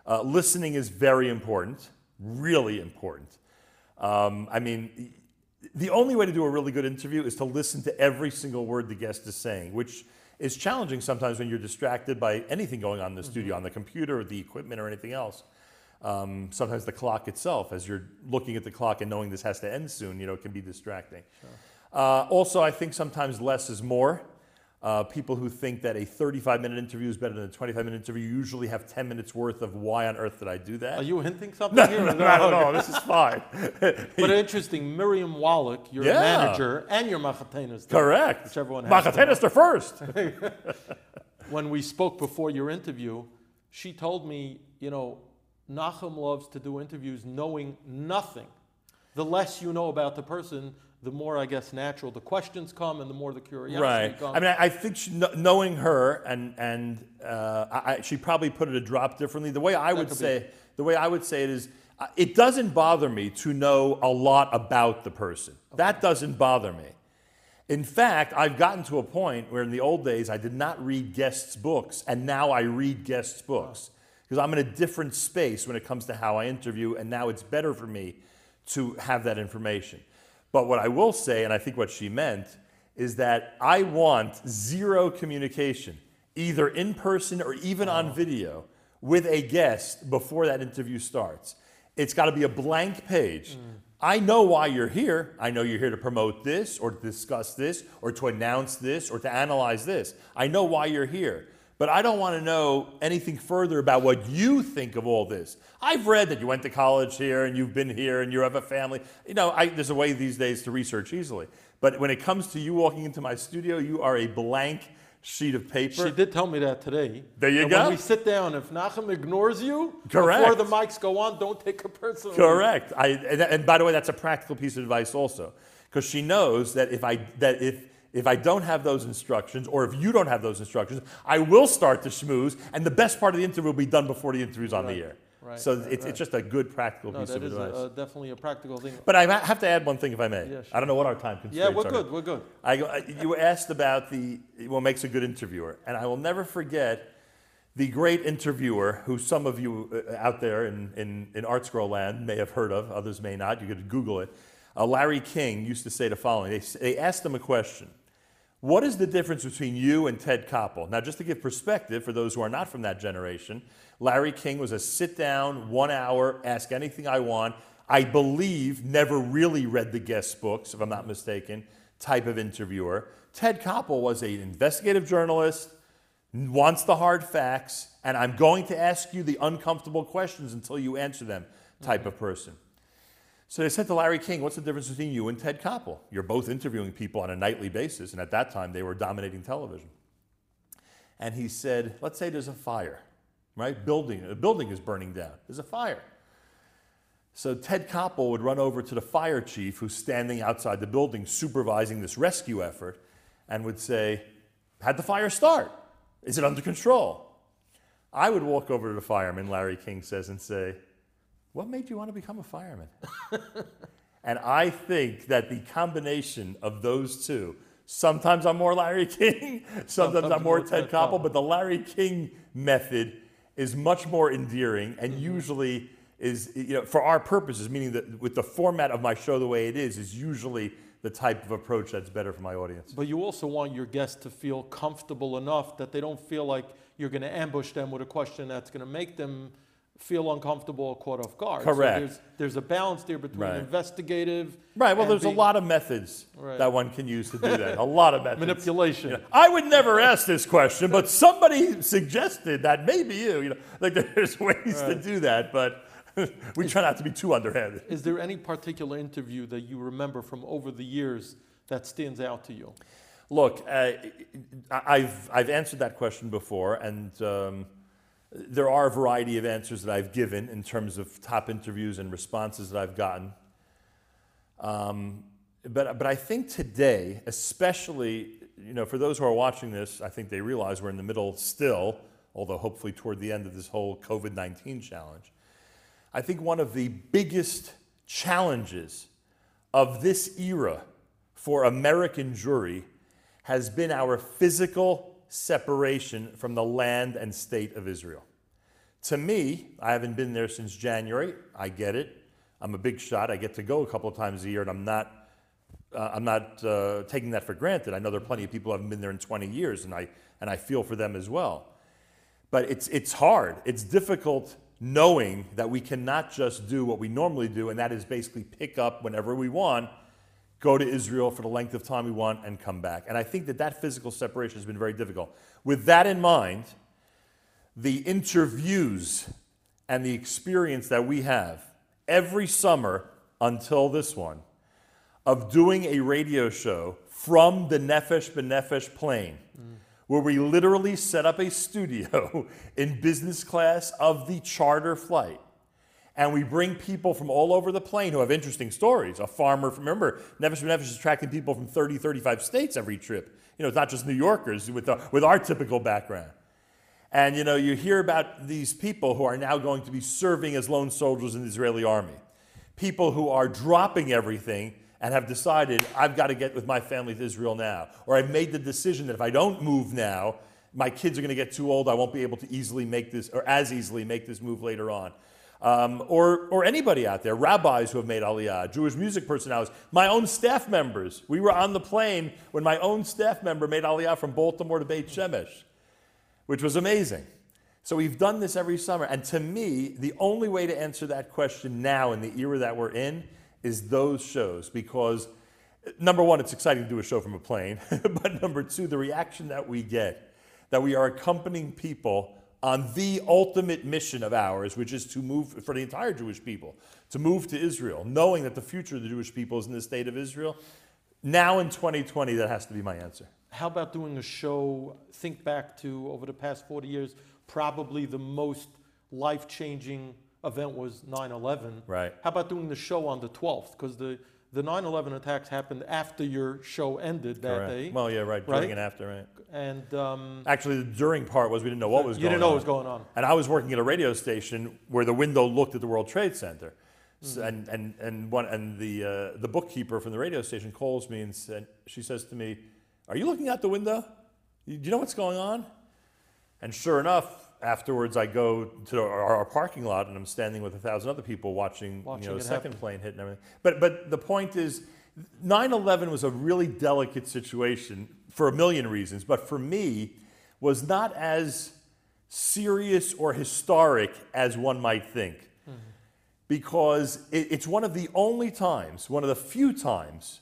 Uh, listening is very important, really important. Um, I mean, the only way to do a really good interview is to listen to every single word the guest is saying, which is challenging sometimes when you're distracted by anything going on in the studio, on the computer or the equipment or anything else. Um, sometimes the clock itself, as you're looking at the clock and knowing this has to end soon, you know, it can be distracting. Uh, also, I think sometimes less is more. Uh, people who think that a 35 minute interview is better than a 25 minute interview usually have 10 minutes worth of why on earth did I do that? Are you hinting something no, here? no, no, no, no, this is fine. But interesting, Miriam Wallach, your Yeah. manager, and your machatenas. Correct. Whichever one has to Machatenis are first. When we spoke before your interview, she told me, you know, Nachum loves to do interviews knowing nothing. The less you know about the person, the more, I guess, natural the questions come and the more the curiosity Right. comes. I mean, I I think she, knowing her and and uh, I, she probably put it a drop differently. The way I would could be. say the way I would say it is, uh, it doesn't bother me to know a lot about the person. That doesn't bother me. In fact, I've gotten to a point where in the old days I did not read guests' books, and now I read guests' books because I'm in a different space when it comes to how I interview, and now it's better for me to have that information. But what I will say, and I think what she meant, is that I want zero communication, either in person or even on oh. video, with a guest before that interview starts. It's got to be a blank page. Mm. I know why you're here. I know you're here to promote this or to discuss this or to announce this or to analyze this. I know why you're here. But I don't want to know anything further about what you think of all this. I've read that you went to college here and you've been here and you have a family. You know, I, there's a way these days to research easily. But when it comes to you walking into my studio, you are a blank sheet of paper. She did tell me that today. There you And go. When we sit down, if Nachum ignores you Correct. before the mics go on, don't take it personally. Correct. I, and, and by the way, that's a practical piece of advice also, because she knows that if I that if if I don't have those instructions, or if you don't have those instructions, I will start to schmooze, and the best part of the interview will be done before the interview's on Right, the air. right, so right, it's, right. it's just a good practical No, piece of is advice. a, definitely a practical thing. but I have to add one thing, if I may. Yeah, sure. I don't know what our time constraints are. Yeah, we're are. good. We're good. I, I- you asked about the what makes a good interviewer, and I will never forget the great interviewer who some of you uh, out there in, in, in ArtScroll land may have heard of, others may not. You could Google it. Uh, Larry King used to say the following they, they asked him a question What is the difference between you and Ted Koppel? Now, just to give perspective for those who are not from that generation, Larry King was a sit down, one hour, ask anything I want. I believe never really read the guest books, if I'm not mistaken, type of interviewer. Ted Koppel was an investigative journalist, wants the hard facts, and I'm going to ask you the uncomfortable questions until you answer them type of person. So they said to Larry King, What's the difference between you and Ted Koppel? You're both interviewing people on a nightly basis, and at that time they were dominating television. And he said, Let's say there's a fire, right? Building, a building is burning down. There's a fire. So Ted Koppel would run over to the fire chief who's standing outside the building supervising this rescue effort and would say, How'd the fire start? Is it under control? I would walk over to the fireman, Larry King says, and say, What made you want to become a fireman? and I think that the combination of those two, sometimes I'm more Larry King, sometimes I'm more Ted Koppel, but the Larry King method is much more endearing and mm-hmm. usually is, you know, for our purposes, meaning that with the format of my show the way it is, is usually the type of approach that's better for my audience. But you also want your guests to feel comfortable enough that they don't feel like you're going to ambush them with a question that's going to make them feel uncomfortable or caught off guard. So Correct. there's, there's a balance there between Right. investigative. Right. Well, there's a lot of methods Right. that one can use to do that. A lot of methods. Manipulation. You know, I would never ask this question, but somebody suggested that maybe you. You know, like there's ways to do that, but we try not to be too underhanded. Is there any particular interview that you remember from over the years that stands out to you? Look, uh, I've I've answered that question before, and um, there are a variety of answers that I've given in terms of top interviews and responses that I've gotten. Um, but but I think today, especially, you know, for those who are watching this, I think they realize we're in the middle still, although hopefully toward the end of this whole COVID nineteen challenge. I think one of the biggest challenges of this era for American Jewry has been our physical separation from the land and state of Israel. To me, I haven't been there since January. I get it. I'm a big shot. I get to go a couple of times a year, and I'm not, uh, I'm not uh, taking that for granted. I know there are plenty of people who haven't been there in 20 years, and I, and I feel for them as well. But it's, it's hard. It's difficult knowing that we cannot just do what we normally do, and that is basically pick up whenever we want, go to Israel for the length of time we want, and come back. And I think that that physical separation has been very difficult. With that in mind, the interviews and the experience that we have every summer until this one of doing a radio show from the Nefesh B'Nefesh plane where we literally set up a studio in business class of the charter flight. And we bring people from all over the plane who have interesting stories. A farmer, from, remember, Nefesh B'Nefesh is attracting people from 30, 35 states every trip. You know, it's not just New Yorkers with, the, with our typical background. And, you know, you hear about these people who are now going to be serving as lone soldiers in the Israeli army. People who are dropping everything and have decided, I've got to get with my family to Israel now. Or I've made the decision that if I don't move now, my kids are going to get too old. I won't be able to easily make this, or as easily make this move later on. Um, or, or anybody out there, rabbis who have made aliyah, Jewish music personalities, my own staff members. We were on the plane when my own staff member made aliyah from Baltimore to Beit Shemesh, which was amazing. So we've done this every summer. And to me, the only way to answer that question now in the era that we're in is those shows because number one, it's exciting to do a show from a plane, but number two, the reaction that we get that we are accompanying people on the ultimate mission of ours, which is to move for the entire Jewish people, to move to Israel, knowing that the future of the Jewish people is in the state of Israel. Now in 2020, that has to be my answer. How about doing a show? Think back to over the past 40 years, probably the most life changing event was 9 11. Right. How about doing the show on the 12th? Because the, the 9 11 attacks happened after your show ended that Correct. day. Well, yeah, right. Right? During and after, right. and um, Actually, the during part was we didn't know what was you going didn't know on. what was going on. And I was working at a radio station where the window looked at the World Trade Center. So- Mm-hmm. and and and one and the uh, the bookkeeper from the radio station calls me and said, she says to me, "Are you looking out the window? Do you know what's going on?" And sure enough, afterwards I go to our, our parking lot and I'm standing with a thousand other people watching, Watching you know, the second happen. plane hit and everything. But but the point is, 9/11 was a really delicate situation for a million reasons. But for me, was not as serious or historic as one might think mm-hmm. because it, it's one of the only times, one of the few times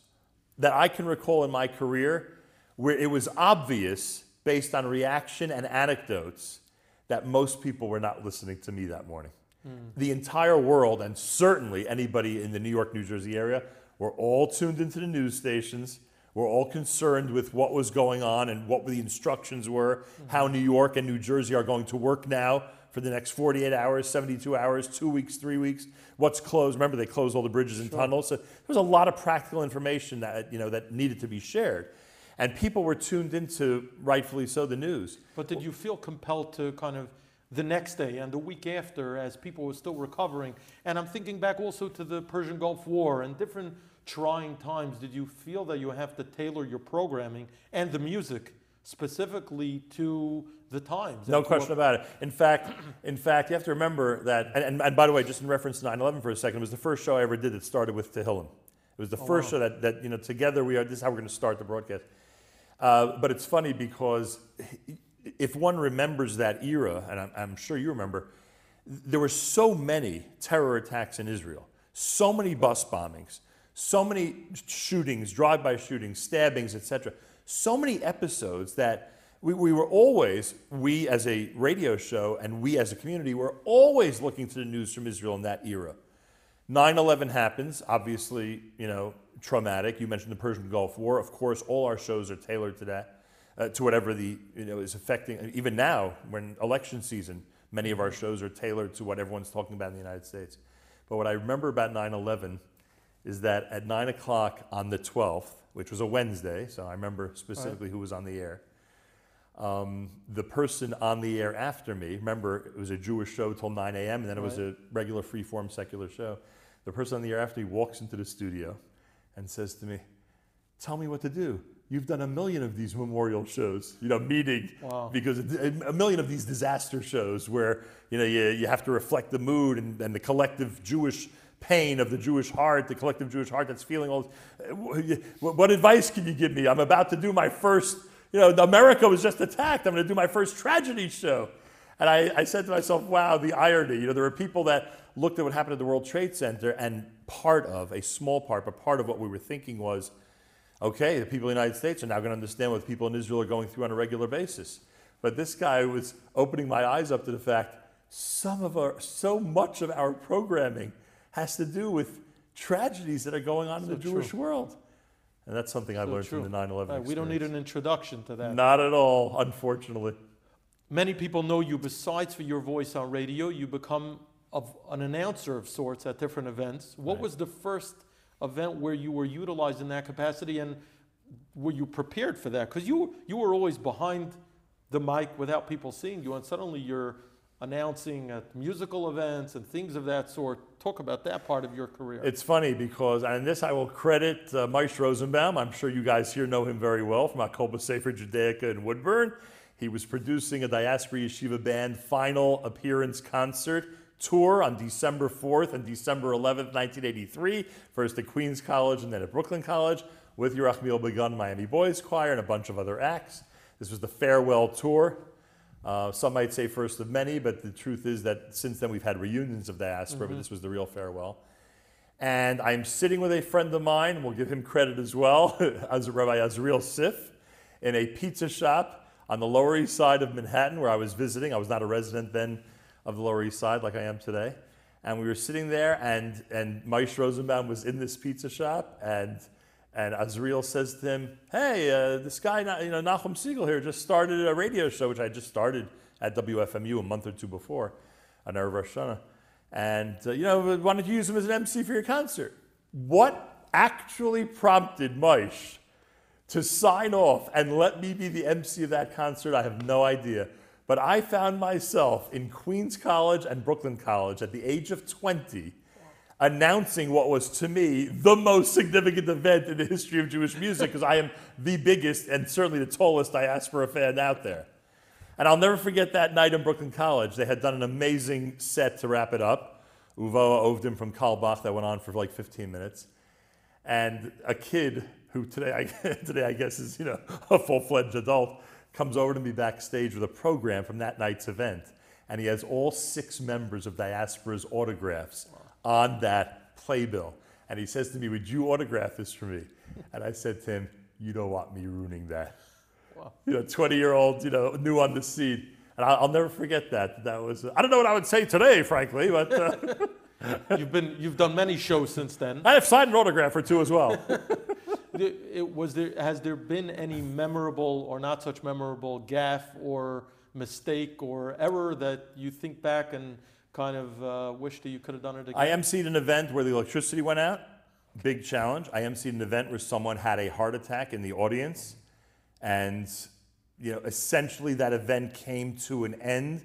that I can recall in my career where it was obvious, based on reaction and anecdotes, that most people were not listening to me that morning. Hmm. The entire world, and certainly anybody in the New York, New Jersey area, were all tuned into the news stations. Were all concerned with what was going on and what the instructions were, hmm. how New York and New Jersey are going to work now for the next 48 hours, 72 hours, two weeks, three weeks. What's closed? Remember, they closed all the bridges and tunnels. So there was a lot of practical information that you know that needed to be shared, and people were tuned into, rightfully so, the news. But did you feel compelled to kind of the next day and the week after, as people were still recovering? And I'm thinking back also to the Persian Gulf War and different trying times. Did you feel that you have to tailor your programming and the music specifically to the times? No question about it. In fact, in fact, you have to remember that. And, and, and by the way, just in reference to 9/11 for a second, it was the first show I ever did that started with Tehillim. It was the oh, first show that, that you know together we are. This is how we're going to start the broadcast. Uh, but it's funny because if one remembers that era, and I'm, I'm sure you remember, there were so many terror attacks in Israel, so many bus bombings, so many shootings, drive-by shootings, stabbings, etc. So many episodes that we, we were always, we as a radio show and we as a community, were always looking to the news from Israel in that era. 9/11 happens, obviously, you know, traumatic. You mentioned the Persian Gulf War. Of course, all our shows are tailored to that, uh, to whatever the you know is affecting. Even now, when election season, many of our shows are tailored to what everyone's talking about in the United States. But what I remember about 9/11 is that at nine o'clock on the 12th, which was a Wednesday, so I remember specifically who was on the air. Um, the person on the air after me, remember it was a Jewish show till 9 a.m. and then it was a regular free-form secular show. The person on the air after me walks into the studio and says to me, "Tell me what to do. You've done a million of these memorial shows, you know, meeting Wow. because a million of these disaster shows where you know you, you have to reflect the mood and, and the collective Jewish pain of the Jewish heart, the collective Jewish heart that's feeling all. What, what advice can you give me? I'm about to do my first. You know, America was just attacked. I'm going to do my first tragedy show. And I, I said to myself, wow, the irony. You know, there were people that looked at what happened at the World Trade Center, and part of, a small part, but part of what we were thinking was, okay, the people in the United States are now going to understand what people in Israel are going through on a regular basis. But this guy was opening my eyes up to the fact some of our, so much of our programming has to do with tragedies that are going on in the So true. Jewish world. And that's something I So learned true. from the 9 11 Uh, we don't need an introduction to that. Not at all, unfortunately. Many people know you besides for your voice on radio. You become of an announcer of sorts at different events. What Right. was the first event where you were utilized in that capacity, and were you prepared for that? Because you you were always behind the mic without people seeing you, and suddenly you're announcing at musical events and things of that sort. Talk about that part of your career. It's funny because, and this I will credit uh, Mike Rosenbaum. I'm sure you guys here know him very well from Akoba Sefer Judaica in Woodburn. He was producing a Diaspora Yeshiva Band final appearance concert tour on December 4th and December 11th, 1983, first at Queens College and then at Brooklyn College with Yerachmiel Begun Miami Boys Choir and a bunch of other acts. This was the farewell tour. Uh, some might say first of many, but the truth is that since then we've had reunions of diaspora, but this was the real farewell. And I'm sitting with a friend of mine, we'll give him credit as well, as Rabbi Azriel Sif, in a pizza shop on the Lower East Side of Manhattan where I was visiting. I was not a resident then of the Lower East Side like I am today. And we were sitting there, and, and Maish Rosenbaum was in this pizza shop, and, and Azriel says to him, Hey, uh, this guy, you know, Nachum Segal here just started a radio show, which I just started at WFMU a month or two before on Erev Rosh Hashanah. And, uh, you know, why don't you use him as an MC for your concert? What actually prompted Maish to sign off and let me be the MC of that concert, I have no idea. But I found myself in Queens College and Brooklyn College at the age of 20 announcing what was to me the most significant event in the history of Jewish music because I am the biggest and certainly the tallest diaspora fan out there. And I'll never forget that night in Brooklyn College. They had done an amazing set to wrap it up. Uvoa Ovdim from Carlebach that went on for like 15 minutes. And a kid who today I, today I guess is you know a full-fledged adult comes over to me backstage with a program from that night's event, and he has all six members of Diaspora's autographs on that playbill. And he says to me, "Would you autograph this for me?" And I said to him, "You don't want me ruining that." Wow. You know, 20-year-old, you know, new on the scene. And I'll, I'll never forget that. That was, I don't know what I would say today, frankly, but uh, you've been you've done many shows since then. I have signed an autograph or two as well. It- it- was there has there been any memorable or not such memorable gaffe or mistake or error that you think back and kind of uh, wish that you could have done it again? I emceed an event where the electricity went out. Big challenge. I emceed an event where someone had a heart attack in the audience, and you know, essentially that event came to an end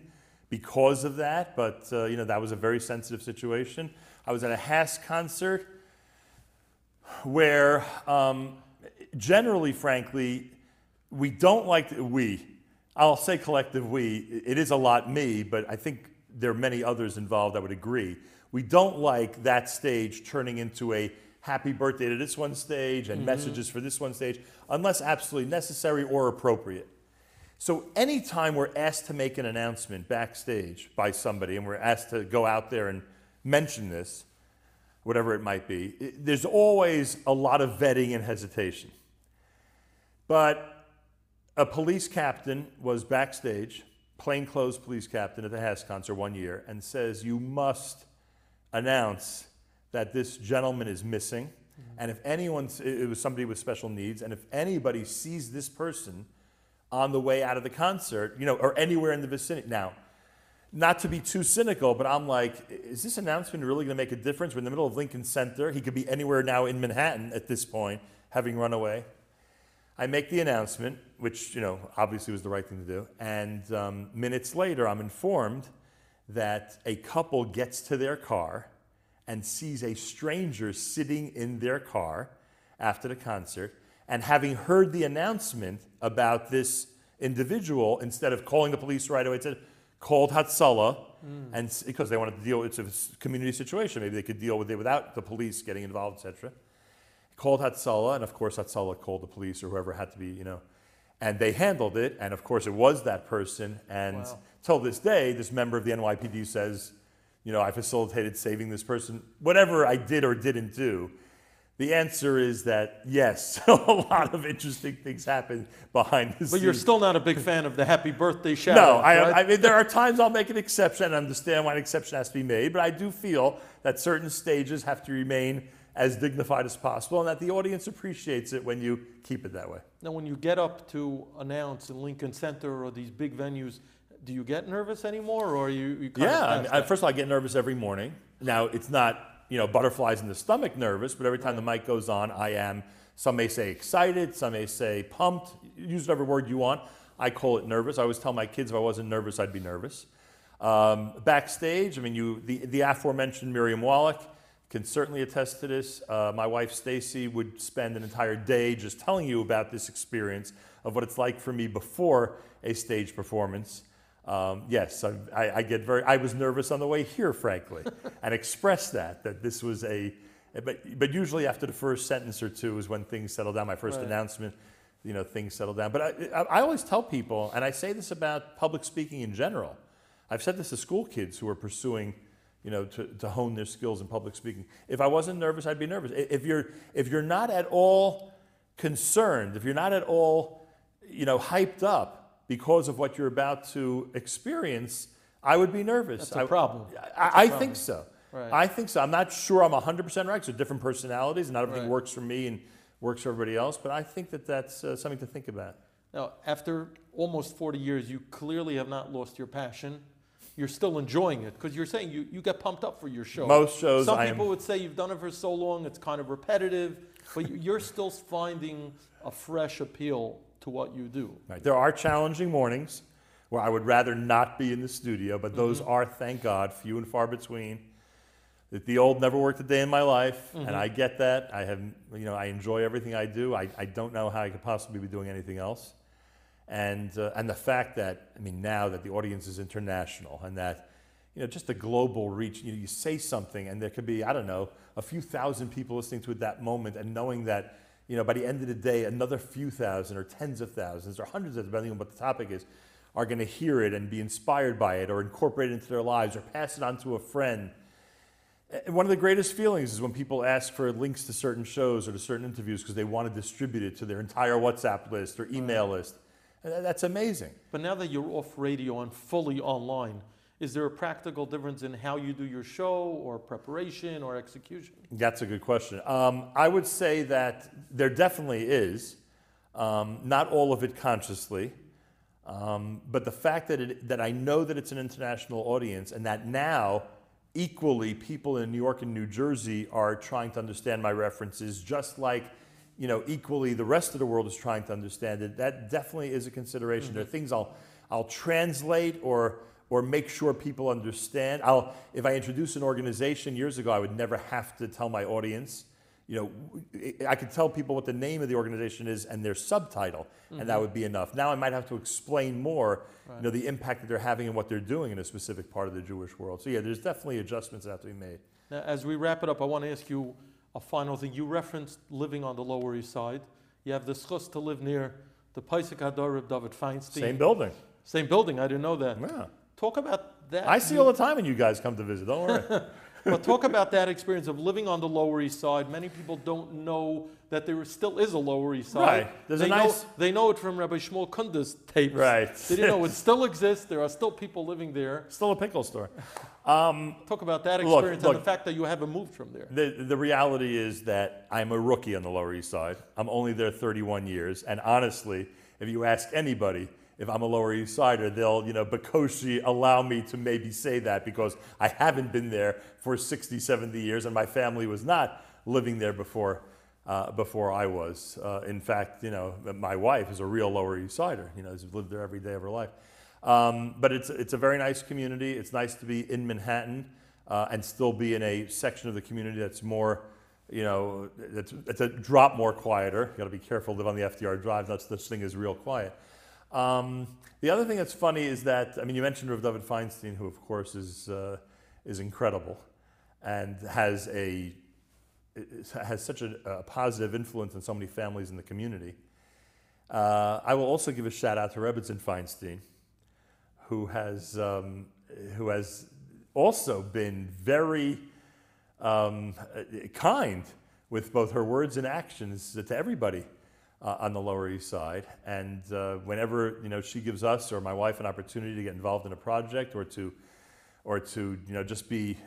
because of that. But uh, you know, that was a very sensitive situation. I was at a HASC concert where, um, generally, frankly, we don't like to, we. I'll say collective we. It is a lot me, but I think there are many others involved that would agree. We don't like that stage turning into a happy birthday to this one stage and messages for this one stage, unless absolutely necessary or appropriate. So anytime we're asked to make an announcement backstage by somebody and we're asked to go out there and mention this, whatever it might be, there's always a lot of vetting and hesitation. But a police captain was backstage, plainclothes police captain at the HASC concert one year, and says, You must announce that this gentleman is missing. Mm-hmm. And if anyone, it was somebody with special needs, and if anybody sees this person on the way out of the concert, you know, or anywhere in the vicinity. Now, not to be too cynical, but I'm like, is this announcement really going to make a difference? We're in the middle of Lincoln Center. He could be anywhere now in Manhattan at this point, having run away. I make the announcement, which you know obviously was the right thing to do, and um, minutes later, I'm informed that a couple gets to their car and sees a stranger sitting in their car after the concert, and having heard the announcement about this individual, instead of calling the police right away, said called Hatzalah, mm. and because they wanted to deal, it's a community situation, maybe they could deal with it without the police getting involved, etc called Hatzalah, and of course Hatzalah called the police or whoever had to be, you know, and they handled it, and of course it was that person. And Wow. till this day, this member of the NYPD says, you know, I facilitated saving this person. Whatever I did or didn't do, the answer is that yes, a lot of interesting things happen behind the scenes. but you're still not a big fan of the happy birthday shout No, I, right? I mean, there are times I'll make an exception and understand why an exception has to be made, but I do feel that certain stages have to remain as dignified as possible, and that the audience appreciates it when you keep it that way. Now, when you get up to announce in Lincoln Center or these big venues, do you get nervous anymore, or are you, you kind Yeah, I of mean, first of all, I get nervous every morning. Now, it's not, you know, butterflies in the stomach nervous, but every time the mic goes on, I am, some may say excited, some may say pumped, use whatever word you want. I call it nervous. I always tell my kids if I wasn't nervous, I'd be nervous. Um, backstage, I mean, you, the, the aforementioned Miriam Wallach can certainly attest to this. Uh, my wife Stacy would spend an entire day just telling you about this experience of what it's like for me before a stage performance. Um, yes, I, I, I get very. I was nervous on the way here, frankly, and expressed that that this was a. But but usually after the first sentence or two is when things settle down. My first Right. announcement, you know, things settle down. But I, I, I always tell people, and I say this about public speaking in general. I've said this to school kids who are pursuing, you know, to, to hone their skills in public speaking. If I wasn't nervous, I'd be nervous. If you're if you're not at all concerned, if you're not at all, you know, hyped up because of what you're about to experience, I would be nervous. That's a I- problem. I, I think so. Right. I think so. I'm not sure I'm 100% right. So different personalities, and not everything Right. works for me and works for everybody else. But I think that that's uh, something to think about. Now, after almost 40 years, you clearly have not lost your passion. You're still enjoying it because you're saying you, you get pumped up for your show. Most shows Some I am- people would say you've done it for so long, it's kind of repetitive, but you're still finding a fresh appeal to what you do. Right. There are challenging mornings where I would rather not be in the studio, but those are, thank God, few and far between. That the old never worked a day in my life, and I get that. I have, you know, I enjoy everything I do. I, I don't know how I could possibly be doing anything else. And, uh, and the fact that, I mean, now that the audience is international and that, you know, just the global reach, you know, you say something and there could be, I don't know, a few thousand people listening to it that moment and knowing that, you know, by the end of the day, another few thousand or tens of thousands or hundreds of, depending on what the topic is, are going to hear it and be inspired by it or incorporate it into their lives or pass it on to a friend. And one of the greatest feelings is when people ask for links to certain shows or to certain interviews because they want to distribute it to their entire WhatsApp list or email list. And that's amazing. But now that you're off radio and fully online, is there a practical difference in how you do your show or preparation or execution? That's a good question. Um, I would say that there definitely is, um, not all of it consciously, um, but the fact that, it, that I know that it's an international audience and that now equally people in New York and New Jersey are trying to understand my references just like you know equally the rest of the world is trying to understand it that definitely is a consideration there are things I'll I'll translate or or make sure people understand I'll if I introduce an organization years ago I would never have to tell my audience you know, I could tell people what the name of the organization is and their subtitle, and that mm-hmm. would be enough. Now I might have to explain more, you know, the impact that they're having and what they're doing in a specific part of the Jewish world. So yeah, there's definitely adjustments that have to be made. Now, as we wrap it up, I want to ask you a final thing. You referenced living on the Lower East Side. You have the schus to live near the Posek HaDor of David Feinstein. Same building. Same building. I didn't know that. Yeah. Talk about that. I see all the time when you guys come to visit. Don't worry. But talk about that experience of living on the Lower East Side. Many people don't know that there still is a Lower East Side. Right. There's a they, nice- know, they know it from Rabbi Shmuel Kunda's tapes. Right. They didn't know it still exists. There are still people living there. Still a pickle store. Um, talk about that Look, experience and the fact that you haven't moved from there. The, the reality is that I'm a rookie on the Lower East Side. I'm only there 31 years. And honestly, if you ask anybody if I'm a Lower East Sider, they'll, you know, Bakoshi allow me to maybe say that because I haven't been there for 60, 70 years and my family was not living there before, uh, before I was. Uh, in fact, you know, my wife is a real Lower East Sider, you know, has lived there every day of her life. Um, but it's, it's a very nice community. It's nice to be in Manhattan uh, and still be in a section of the community that's more, you know, that's, it's a drop more quieter. You got to be careful live on the FDR Drive. That's this thing is real quiet. Um, the other thing that's funny is that I mean, you mentioned Rav David Feinstein, who of course is uh, is incredible, and has a has such a, a positive influence on so many families in the community. Uh, I will also give a shout out to Rebbitzin Feinstein, who has um, who has also been very um, kind with both her words and actions to everybody uh, on the Lower East Side. And uh, whenever you know she gives us or my wife an opportunity to get involved in a project or to or to you know just be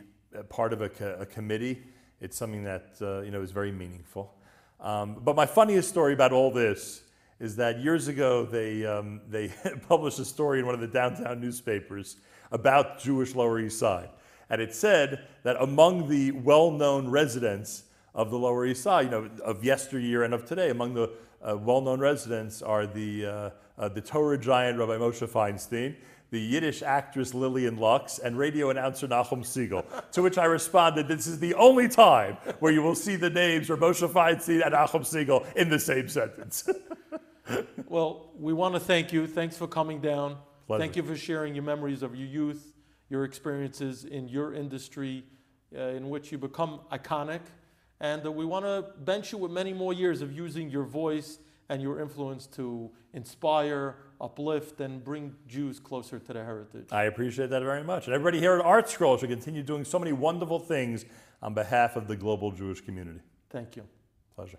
part of a, co- a committee, it's something that uh, you know is very meaningful. Um, but my funniest story about all this is that years ago they um, they published a story in one of the downtown newspapers about Jewish Lower East Side, and it said that among the well-known residents of the Lower East Side, you know, of yesteryear and of today, among the uh, well-known residents are the uh, uh, the Torah giant Rabbi Moshe Feinstein, the Yiddish actress Lillian Lux, and radio announcer Nachum Segal. to which I responded, "This is the only time where you will see the names Rabbi Moshe Feinstein and Nachum Segal in the same sentence." Well, we want to thank you. Thanks for coming down. Pleasure. Thank you for sharing your memories of your youth, your experiences in your industry, uh, in which you become iconic. And uh, we want to bench you with many more years of using your voice and your influence to inspire, uplift, and bring Jews closer to their heritage. I appreciate that very much. And everybody here at ArtScroll should continue doing so many wonderful things on behalf of the global Jewish community. Thank you. Pleasure.